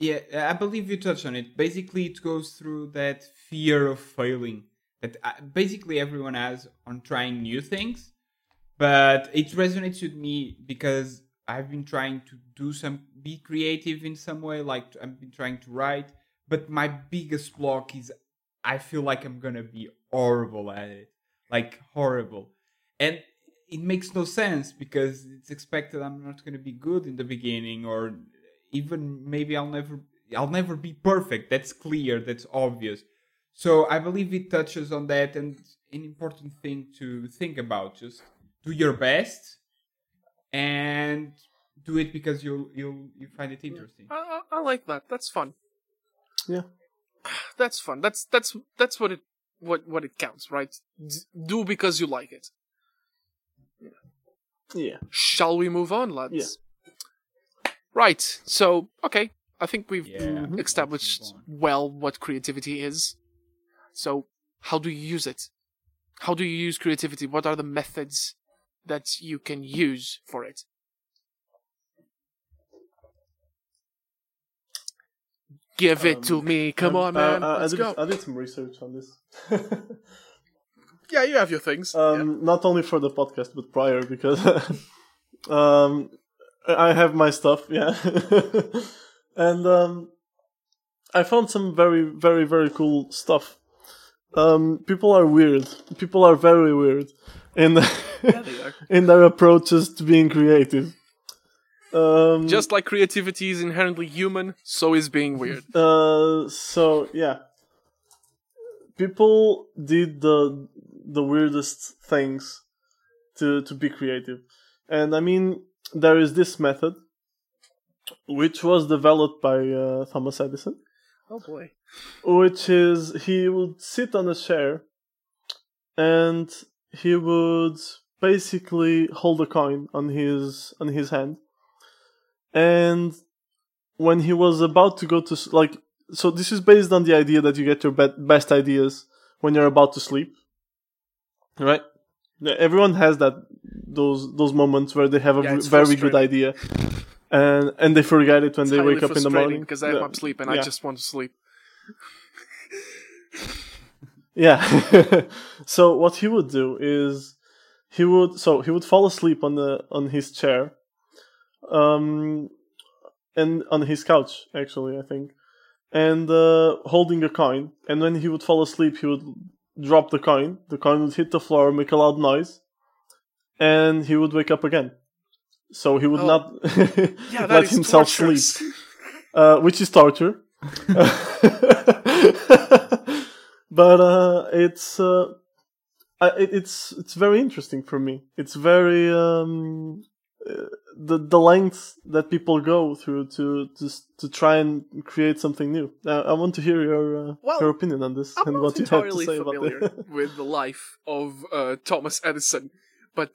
Yeah, I believe you touched on it. Basically, it goes through that fear of failing that uh, basically everyone has on trying new things. But it resonates with me because I've been trying to do some, be creative in some way. Like I've been trying to write, but my biggest block is I feel like I'm gonna be horrible at it, like horrible, and it makes no sense because it's expected I'm not gonna be good in the beginning or even maybe I'll never I'll never be perfect. That's clear. That's obvious. So I believe it touches on that and an important thing to think about. Just do your best and do it because you'll you'll you find it interesting. I, I, I like that. That's fun. Yeah. That's fun. That's that's that's what it what what it counts, right? D- do because you like it. Yeah. Shall we move on, lads? Right. So, okay. I think we've Yeah. established Let's well what creativity is. So, how do you use it? How do you use creativity? What are the methods that you can use for it? Give it to Um, me. Come Um, on, man. uh, uh, Let's I did, go. I did some research on this. Yeah, you have your things. um, Not only for the podcast, but prior, because um, I have my stuff, yeah. and um, I found some very, very, very cool stuff. Um, people are weird. People are very weird in Yeah, in their approaches to being creative. Um, Just like creativity is inherently human, so is being weird. Uh, so yeah, people did the the weirdest things to to be creative, and I mean there is this method, which was developed by uh, Thomas Edison, Oh boy. which is he would sit on a chair, and he would basically hold a coin on his on his hand, and when he was about to go to like so this is based on the idea that you get your be- best ideas when you're about to sleep right everyone has that those those moments where they have a Yeah, very good idea and and they forget it when they wake up in the morning because I'm Yeah. up sleep and I just want to sleep. Yeah. so what he would do is he would so he would fall asleep on the on his chair, um, and on his couch actually I think, and uh, holding a coin. And when he would fall asleep, he would drop the coin. The coin would hit the floor, make a loud noise, and he would wake up again. So he would Oh. not Yeah, let himself torturous. sleep uh, which is torture. but uh, it's uh, it, it's it's very interesting for me. It's very um, the the lengths that people go through to to to try and create something new. Uh, I want to hear your uh, Well, your opinion on this I'm and not what you have to entirely say about familiar it. with the life of uh, Thomas Edison, but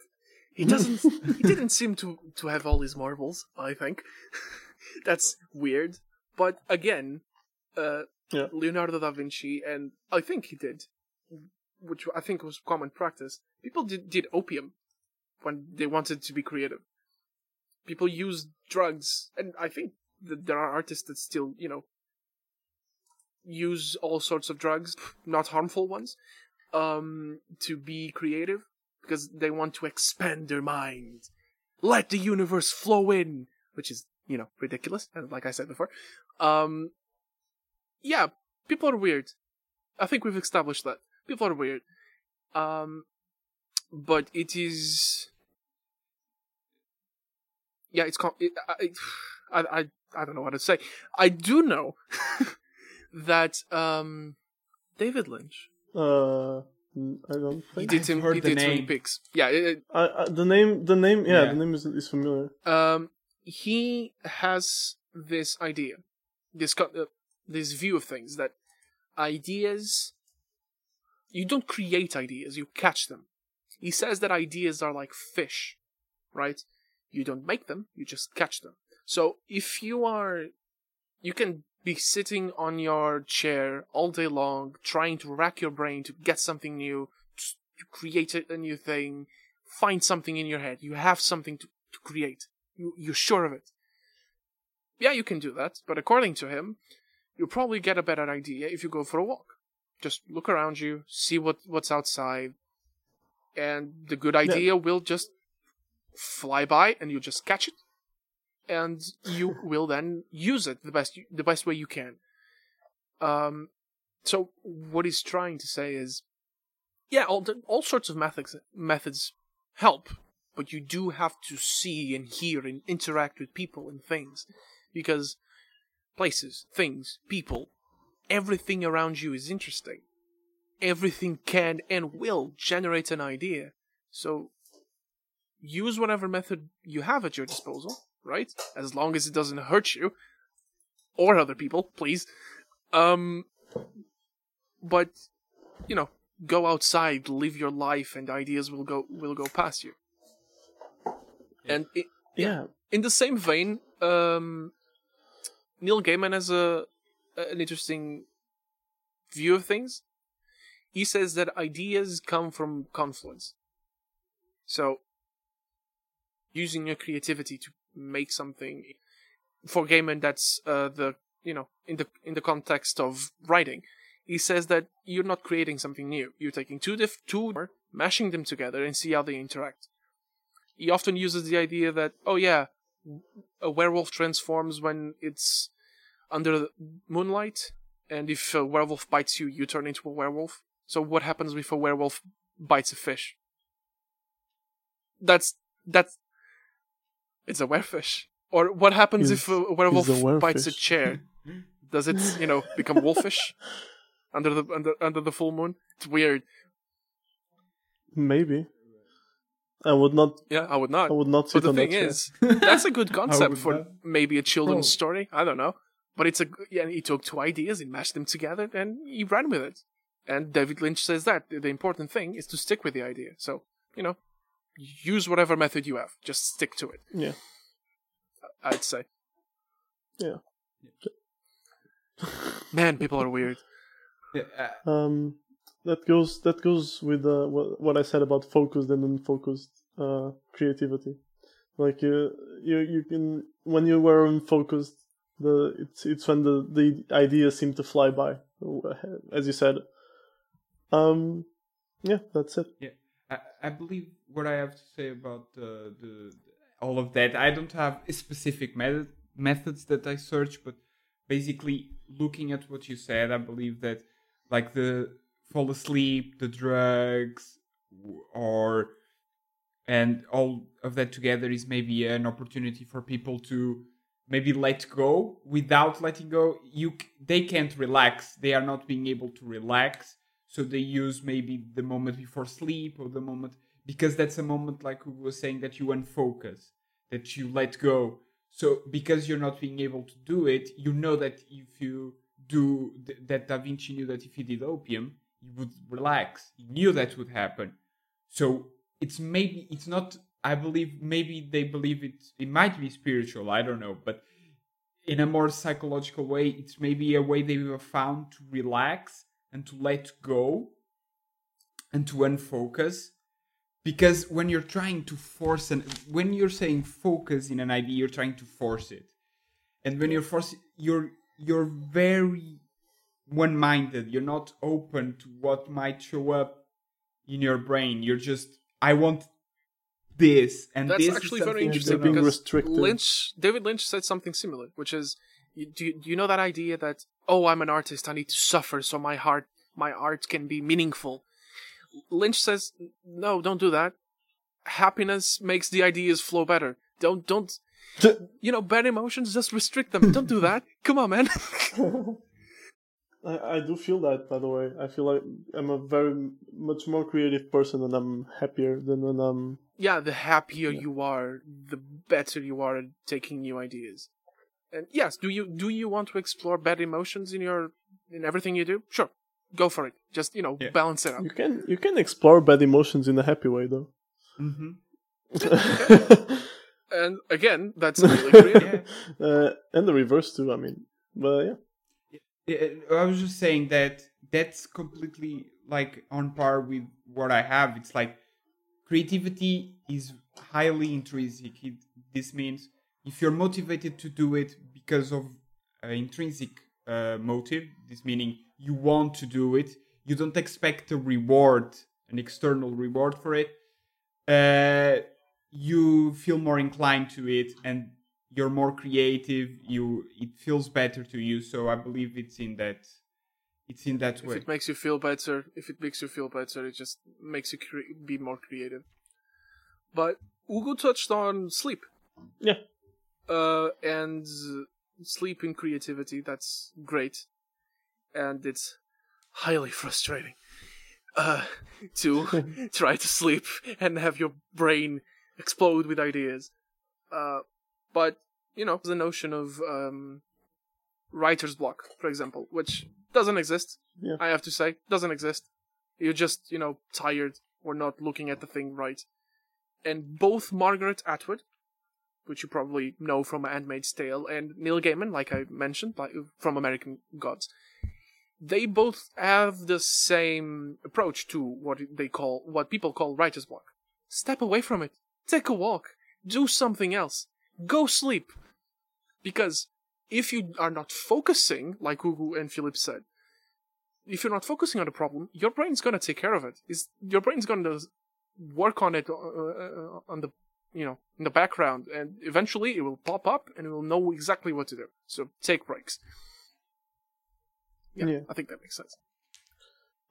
he doesn't. he didn't seem to to have all his marbles. I think that's weird. But again, uh, Yeah. Leonardo da Vinci, and I think he did, which I think was common practice. People did did opium when they wanted to be creative. People use drugs, and I think that there are artists that still, you know, use all sorts of drugs, not harmful ones, um, to be creative because they want to expand their mind. Let the universe flow in, which is, you know, ridiculous, and like I said before. Um, yeah, people are weird. I think we've established that. People are weird. Um, but it is. Yeah, it's. called. it, I, I, I, I don't know what to say. I do know that um, David Lynch. Uh, n- I don't He think. did. I've Tim, heard he the did Twin name. Peaks. Yeah. It, I, I, the name, the name, yeah, Yeah. the name is is familiar. um, he has this idea, this co- uh, this view of things that ideas. You don't create ideas; you catch them. He says that ideas are like fish, right? You don't make them; you just catch them. So if you are you can be sitting on your chair all day long, trying to rack your brain to get something new, to create a new thing, find something in your head. You have something to, to create. You, you're sure of it. Yeah, you can do that, but according to him, you'll probably get a better idea if you go for a walk. Just look around you, see what, what's outside, and the good idea yeah. will just fly by and you just catch it. And you will then use it the best the best way you can. Um so what he's trying to say is yeah all all sorts of methods methods help but you do have to see and hear and interact with people and things. Because places things people everything around you is interesting. Everything can and will generate an idea. So use whatever method you have at your disposal, right? As long as it doesn't hurt you or other people, please. Um, but you know, go outside, live your life, and ideas will go will go past you. And it, yeah, in the same vein, um, Neil Gaiman has a an interesting view of things. He says that ideas come from confluence. So using your creativity to make something for Gaiman that's uh, the you know in the in the context of writing. He says that you're not creating something new. You're taking two diff two mashing them together and see how they interact. He often uses the idea that oh yeah a werewolf transforms when it's under moonlight and if a werewolf bites you you turn into a werewolf. So what happens if a werewolf bites a fish? That's that's it's a werefish. Or what happens if a werewolf a bites a chair? Does it, you know, become wolfish under the under under the full moon? It's weird. Maybe. I would not. Yeah, I would not. I would not sit but the thing is, that's a good concept for not. maybe a children's Bro. story. I don't know, but it's a yeah. He took two ideas, he mashed them together, and he ran with it. And David Lynch says that the important thing is to stick with the idea. So you know, use whatever method you have. Just stick to it. Yeah. I'd say. Yeah. Man, people are weird. Uh, um, that goes that goes with uh, what, what I said about focused and unfocused uh, creativity. Like you, you, you can when you were unfocused, the it's it's when the the ideas seem to fly by, as you said. Um, yeah, that's it. Yeah, I, believe what I have to say about the, the all of that. I don't have specific method, methods that I search, but basically looking at what you said, I believe that like the fall asleep, the drugs, or and all of that together is maybe an opportunity for people to maybe let go without letting go you they can't relax they are not being able to relax so they use maybe the moment before sleep or the moment because that's a moment like we were saying that you unfocus that you let go. So because you're not being able to do it you know that if you do th- that da vinci knew that if he did opium he would relax. He knew that would happen. So it's maybe it's not i believe maybe they believe it it might be spiritual i don't know but in a more psychological way it's maybe a way they have found to relax and to let go and to unfocus. Because when you're trying to force and when you're saying focus in an idea you're trying to force it. And when you're forcing you're you're very one-minded. You're not open to what might show up in your brain. You're just i want this and that's this actually very interesting because restricted. lynch david lynch said something similar which is do you, do you know that idea that oh i'm an artist i need to suffer so my heart my art can be meaningful Lynch says, no, don't do that. Happiness makes the ideas flow better. Don't, don't, you know, bad emotions, just restrict them. don't do that. Come on, man. I, I do feel that, by the way. I feel like I'm a very much more creative person and I'm happier than when I'm. Yeah, the happier yeah. you are, the better you are at taking new ideas. And yes, do you do you want to explore bad emotions in your in everything you do? Sure, go for it. Just you know, yeah. balance it out. You can you can explore bad emotions in a happy way though. Mm-hmm. and again, that's really creative. uh, and the reverse too. I mean, But yeah. I was just saying that that's completely like on par with what I have. It's like creativity is highly intrinsic. It, this means if you're motivated to do it because of uh, intrinsic uh, motive, this meaning you want to do it, you don't expect a reward, an external reward for it. Uh, you feel more inclined to it, and you're more creative. You it feels better to you. So I believe it's in that it's in that if way. it makes you feel better, if it makes you feel better, it just makes you cre- be more creative. But Hugo touched on sleep. Yeah. Uh, and sleep and creativity. That's great, and it's highly frustrating. Uh, to try to sleep and have your brain explode with ideas. Uh, but you know, the notion of um, writer's block, for example, which doesn't exist. Yeah. I have to say, doesn't exist. You're just, you know, tired or not looking at the thing right. And both Margaret Atwood, which you probably know from *Handmaid's Tale*, and Neil Gaiman, like I mentioned, like from *American Gods*, they both have the same approach to what they call, what people call writer's block. Step away from it. Take a walk. Do something else. Go sleep. Because if you are not focusing, like Hugo and Philip said, if you're not focusing on the problem, your brain's gonna take care of it. Is your brain's gonna work on it uh, uh, on the you know in the background, and eventually it will pop up and it will know exactly what to do. So take breaks. Yeah, Yeah. I think that makes sense.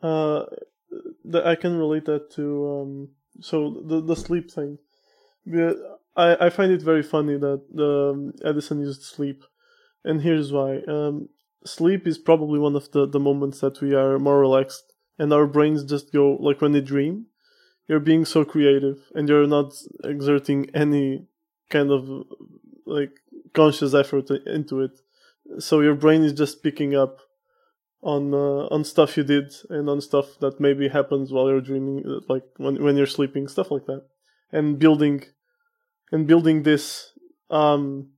Uh, the, I can relate that to um. So the the sleep thing. Yeah, I I find it very funny that the um, Edison used sleep, and here's why. Um, sleep is probably one of the the moments that we are more relaxed, and our brains just go like when they dream. You're being so creative, and you're not exerting any kind of like conscious effort into it. So your brain is just picking up on uh, on stuff you did and on stuff that maybe happens while you're dreaming, uh, like when when you're sleeping, stuff like that, and building and building this um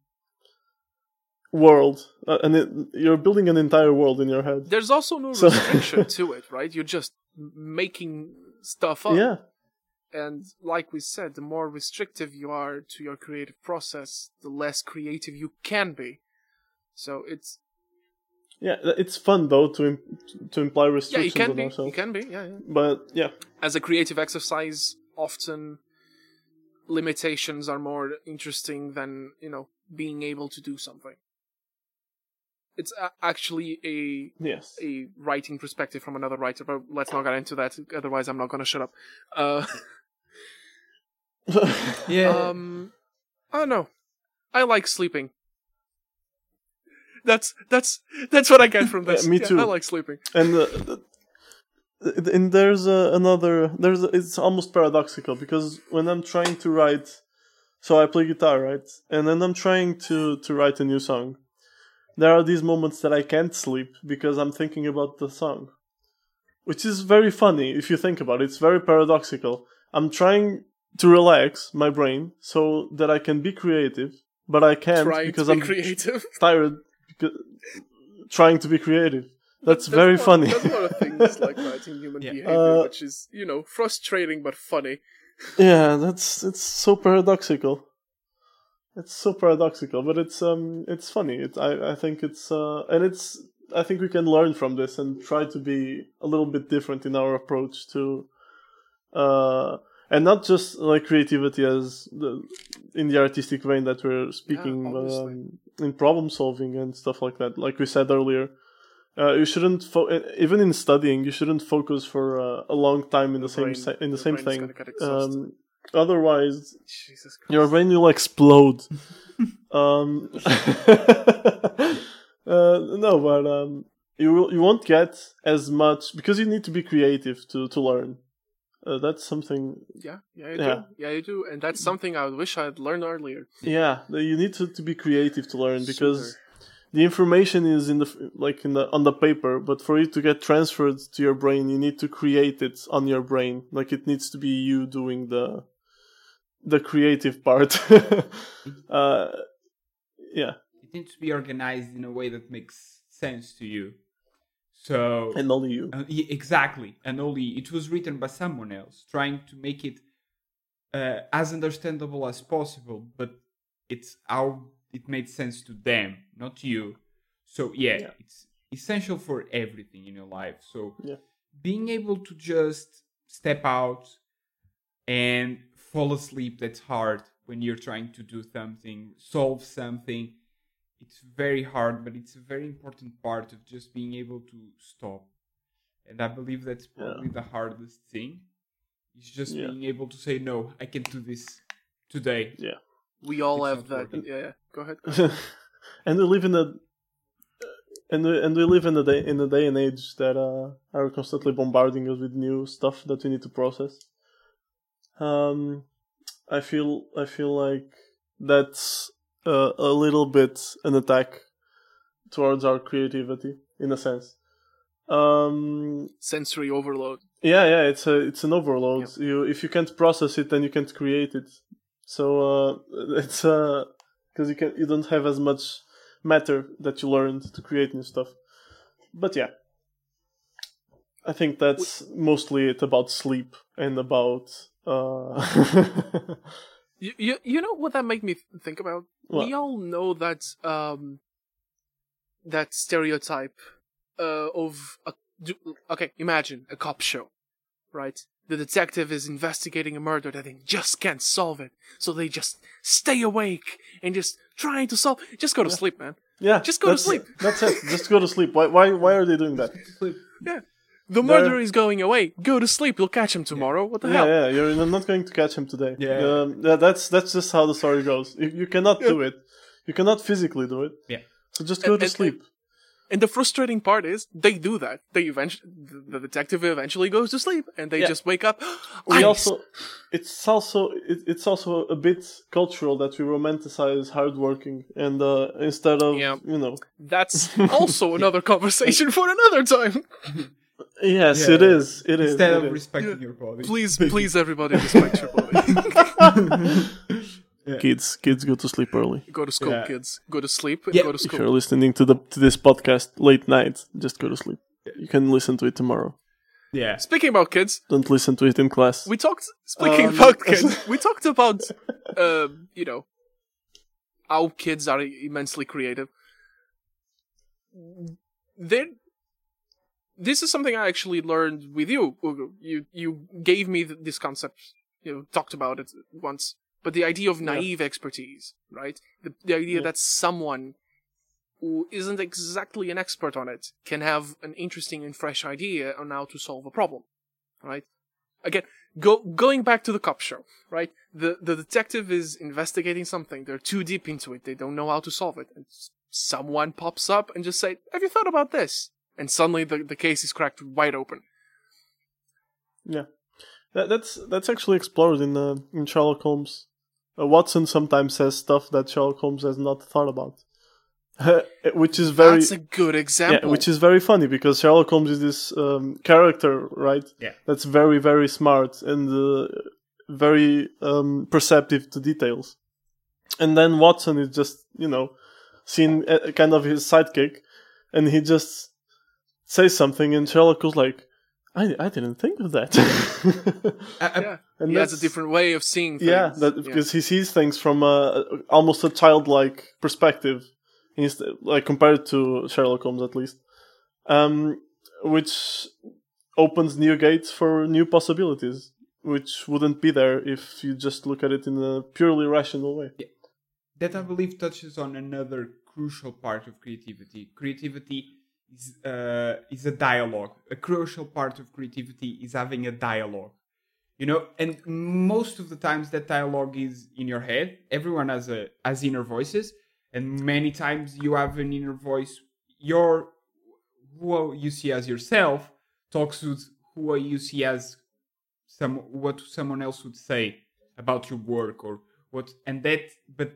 world, uh, and it, you're building an entire world in your head. There's also no So- restriction to it, right? You're just making stuff up. Yeah, And like we said, the more restrictive you are to your creative process, the less creative you can be. So it's yeah, it's fun though to im- to imply restrictions yeah, restrictions can on be, ourselves. you can be, yeah, yeah. But yeah, As a creative exercise, often limitations are more interesting than you know being able to do something. It's a- actually a yes, a writing perspective from another writer, but let's not get into that. Otherwise, I'm not gonna shut up. Uh, yeah, um, I don't know. I like sleeping. That's that's that's what I get from this. Yeah, me too. I like sleeping. and uh, th- and there's uh, another there's it's almost paradoxical because when i'm trying to write so i play guitar right and then i'm trying to to write a new song there are these moments that i can't sleep because i'm thinking about the song which is very funny if you think about it it's very paradoxical i'm trying to relax my brain so that i can be creative but i can't Trying because be i'm creative. tired because, trying to be creative that's There's very one- funny There's a lot of things like that in human Yeah. behavior, Uh, which is you know frustrating but funny. Yeah, that's it's so paradoxical. It's so paradoxical, but it's um it's funny. It I I think it's uh and it's I think we can learn from this and try to be a little bit different in our approach to uh and not just like creativity as the in the artistic vein that we're speaking, but um, in problem solving and stuff like that. Like we said earlier, uh, you shouldn't fo- even in studying you shouldn't focus for uh, a long time in the, same brain- in the, the same thing. Um, otherwise, Jesus Christ. your brain will explode. um, uh, no, but um, you will, you won't get as much because you need to be creative to to learn. Uh, that's something. Yeah, yeah, you Yeah. do. Yeah, you do, and that's something I wish I had learned earlier. Yeah, you need to, to be creative to learn because the information is in the like in the on the paper, but for it to get transferred to your brain, you need to create it on your brain. Like it needs to be you doing the the creative part. uh, yeah. it needs to be organized in a way that makes sense to you. So and only you. uh, yeah, exactly, and only it was written by someone else, trying to make it uh, as understandable as possible. But it's how it made sense to them, not you. So yeah, Yeah. it's essential for everything in your life. So Yeah. being able to just step out and fall asleep that's hard when you're trying to do something solve something it's very hard but it's a very important part of just being able to stop and i believe that's Yeah. probably the hardest thing it's just Yeah. being able to say no i can't do this today Yeah. We all It's have that. working. Yeah, yeah. Go ahead. and we live in a and we, and we live in a day in a day and age that uh, are constantly bombarding us with new stuff that we need to process. Um, I feel I feel like that's uh, a little bit an attack towards our creativity in a sense. Um, Sensory overload. yeah, yeah, it's a it's an overload. You if you can't process it, then you can't create it. So uh, it's uh because you can you don't have as much matter that you learned to create new stuff. But yeah, I think that's mostly it about sleep and about uh. You, you, you know what that made me think about? What? We all know that um that stereotype uh of a, do- okay, imagine a cop show, right? The detective is investigating a murder that they just can't solve it, so they just stay awake and just trying to solve. Just go to sleep, man. yeah, Just go to that's- sleep. That's it. Just go to sleep. Why why why are they doing that? The murderer is going away. Go to sleep. You'll catch him tomorrow. What the Yeah, hell? yeah, yeah, you're not going to catch him today. Yeah. um, yeah, that's that's just how the story goes. You, you cannot do it. You cannot physically do it. Yeah. So just go And- to and- sleep. And the frustrating part is they do that. They eventually, the detective eventually goes to sleep, and they Yeah. just wake up. we "Ice!" also, it's also it, it's also a bit cultural that we romanticize hardworking and uh, instead of Yeah. you know. That's also another conversation for another time. Yes, Yeah, it yeah. is. It is. instead it of is. respecting your body Please, please, everybody, respect your body. kids, kids go to sleep early. go to school, Yeah. kids. Go to sleep and Yeah. go to school. If you're listening to the to this podcast late night, just go to sleep. You can listen to it tomorrow. yeah Speaking about kids, Don't listen to it in class. we talked. Speaking Um, about kids, we talked about, uh, you know, how kids are immensely creative. There, this is something I actually learned with you. Hugo. You you gave me th- this concept. You know, talked about it once, but the idea of naive expertise, right? The the idea Yeah. that someone who isn't exactly an expert on it can have an interesting and fresh idea on how to solve a problem, right? Again, go going back to the cop show, right? The the detective is investigating something. They're too deep into it. They don't know how to solve it. And someone pops up and just say, "Have you thought about this?" And suddenly the the case is cracked wide open. Yeah, that, that's that's actually explored in uh, in Sherlock Holmes. Uh, Watson sometimes says stuff that Sherlock Holmes has not thought about, which is very That's a good example. yeah, which is very funny because Sherlock Holmes is this um, character, right? Yeah. that's very very smart and uh, very um, perceptive to details, and then Watson is just you know seen uh, kind of his sidekick, and he just says something, and Sherlock goes like. I, I didn't think of that. Yeah. and he has a different way of seeing things. yeah, that, because he sees things from a, almost a childlike perspective, like compared to Sherlock Holmes at least, um, which opens new gates for new possibilities, which wouldn't be there if you just look at it in a purely rational way. that I believe touches on another crucial part of creativity. Creativity is uh, is a dialogue. A crucial part of creativity is having a dialogue. You know, and most of the times that dialogue is in your head. Everyone has a has inner voices, and many times you have an inner voice. Your who you see as yourself talks with who you see as some what someone else would say about your work or what and that but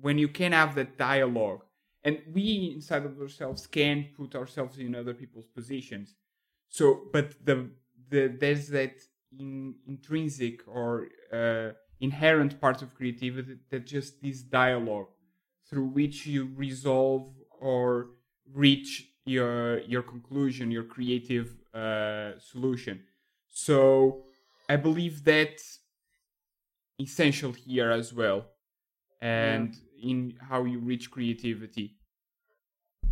when you can have that dialogue and we inside of ourselves can put ourselves in other people's positions. So but the the there's that in, intrinsic or uh, inherent part of creativity that just this dialogue through which you resolve or reach your your conclusion, your creative uh, solution. So I believe that's essential here as well, and in how you reach creativity.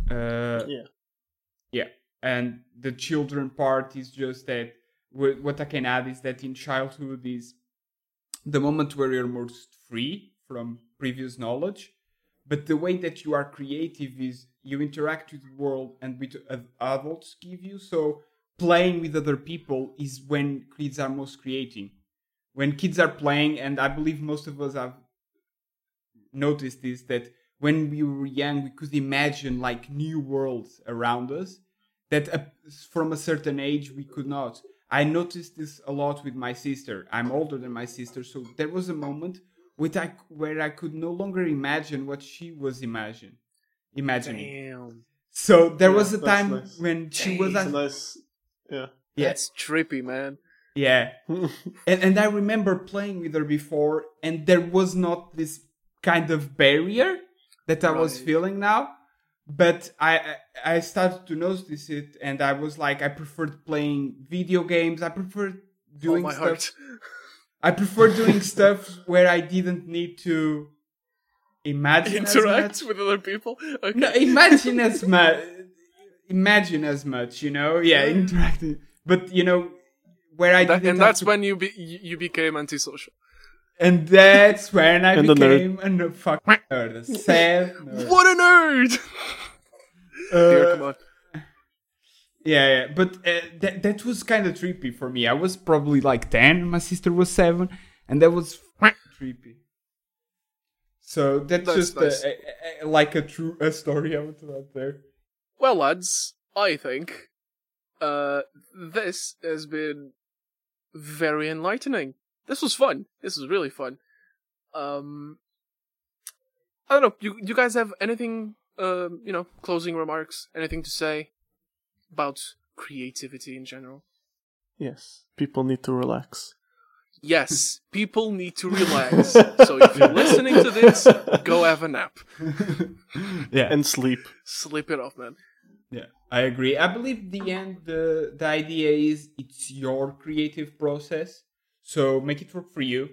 Uh, Yeah. yeah, and the children part is just that. wh- What I can add is that in childhood is the moment where you're most free from previous knowledge, but the way that you are creative is you interact with the world and with adults give you. So playing with other people is when kids are most creating. When kids are playing, and I believe most of us have noticed this that when we were young we could imagine like new worlds around us that uh, from a certain age we could not i noticed this a lot with my sister i'm older than my sister so there was a moment with I, where i could no longer imagine what she was imagine, imagining Damn. so there Yeah, was a time nice. when she was It's a nice. Yeah. yeah, That's trippy, man. yeah and, and I remember playing with her before, and there was not this kind of barrier that I was feeling now. But I I started to notice it, and I was like, I preferred playing video games. I preferred doing oh, stuff. heart. I prefer doing stuff where I didn't need to imagine Interact with other people. Okay. No, imagine as much. Imagine as much, you know. Yeah, interacting. But you know, where I That- didn't and that's to when you be, you you became antisocial. And that's when I And became a nerd. Fuck nerd. A sad nerd. What a nerd! Uh, Here, come on. Yeah, yeah. But uh, that, that was kind of trippy for me. I was probably like 10, my sister was 7, and that was trippy. So that's, That's just nice. a, a, a, like a true a story I to add there. Well, lads, I think uh, this has been very enlightening. This was fun. This was really fun. Um, I don't know. You you guys have anything? Um, you know, closing remarks? Anything to say about creativity in general? yes. People need to relax. Yes, people need to relax. so if you're listening to this, go have a nap. yeah. And sleep. Sleep it off, man. Yeah, I agree. I believe the end the the idea is it's your creative process. So make it work for you.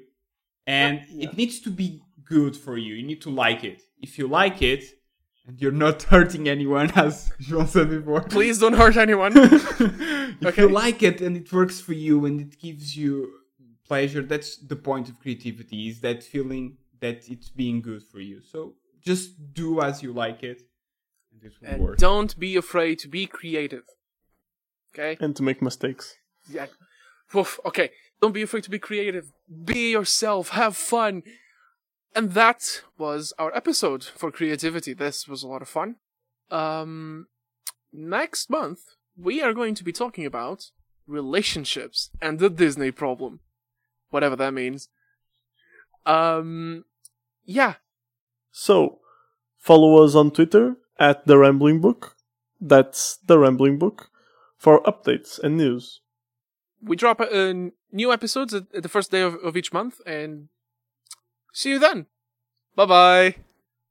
And it needs to be good for you. You need to like it. If you like it and you're not hurting anyone as João said before. Please don't hurt anyone. if Okay. you like it and it works for you and it gives you pleasure, that's the point of creativity, is that feeling that it's being good for you. So just do as you like it. And it will and work. don't be afraid to be creative. Okay? And to make mistakes. Yeah. Oof, okay. Don't be afraid to be creative. Be yourself. Have fun. And that was our episode for creativity. This was a lot of fun. Um, next month, we are going to be talking about relationships and the Disney problem. Whatever that means. Um, yeah. So, follow us on Twitter at The Ramble Box. That's The Ramble Box for updates and news. We drop uh, new episodes at, at the first day of, of each month, and see you then. Bye bye.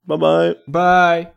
Bye bye. Bye.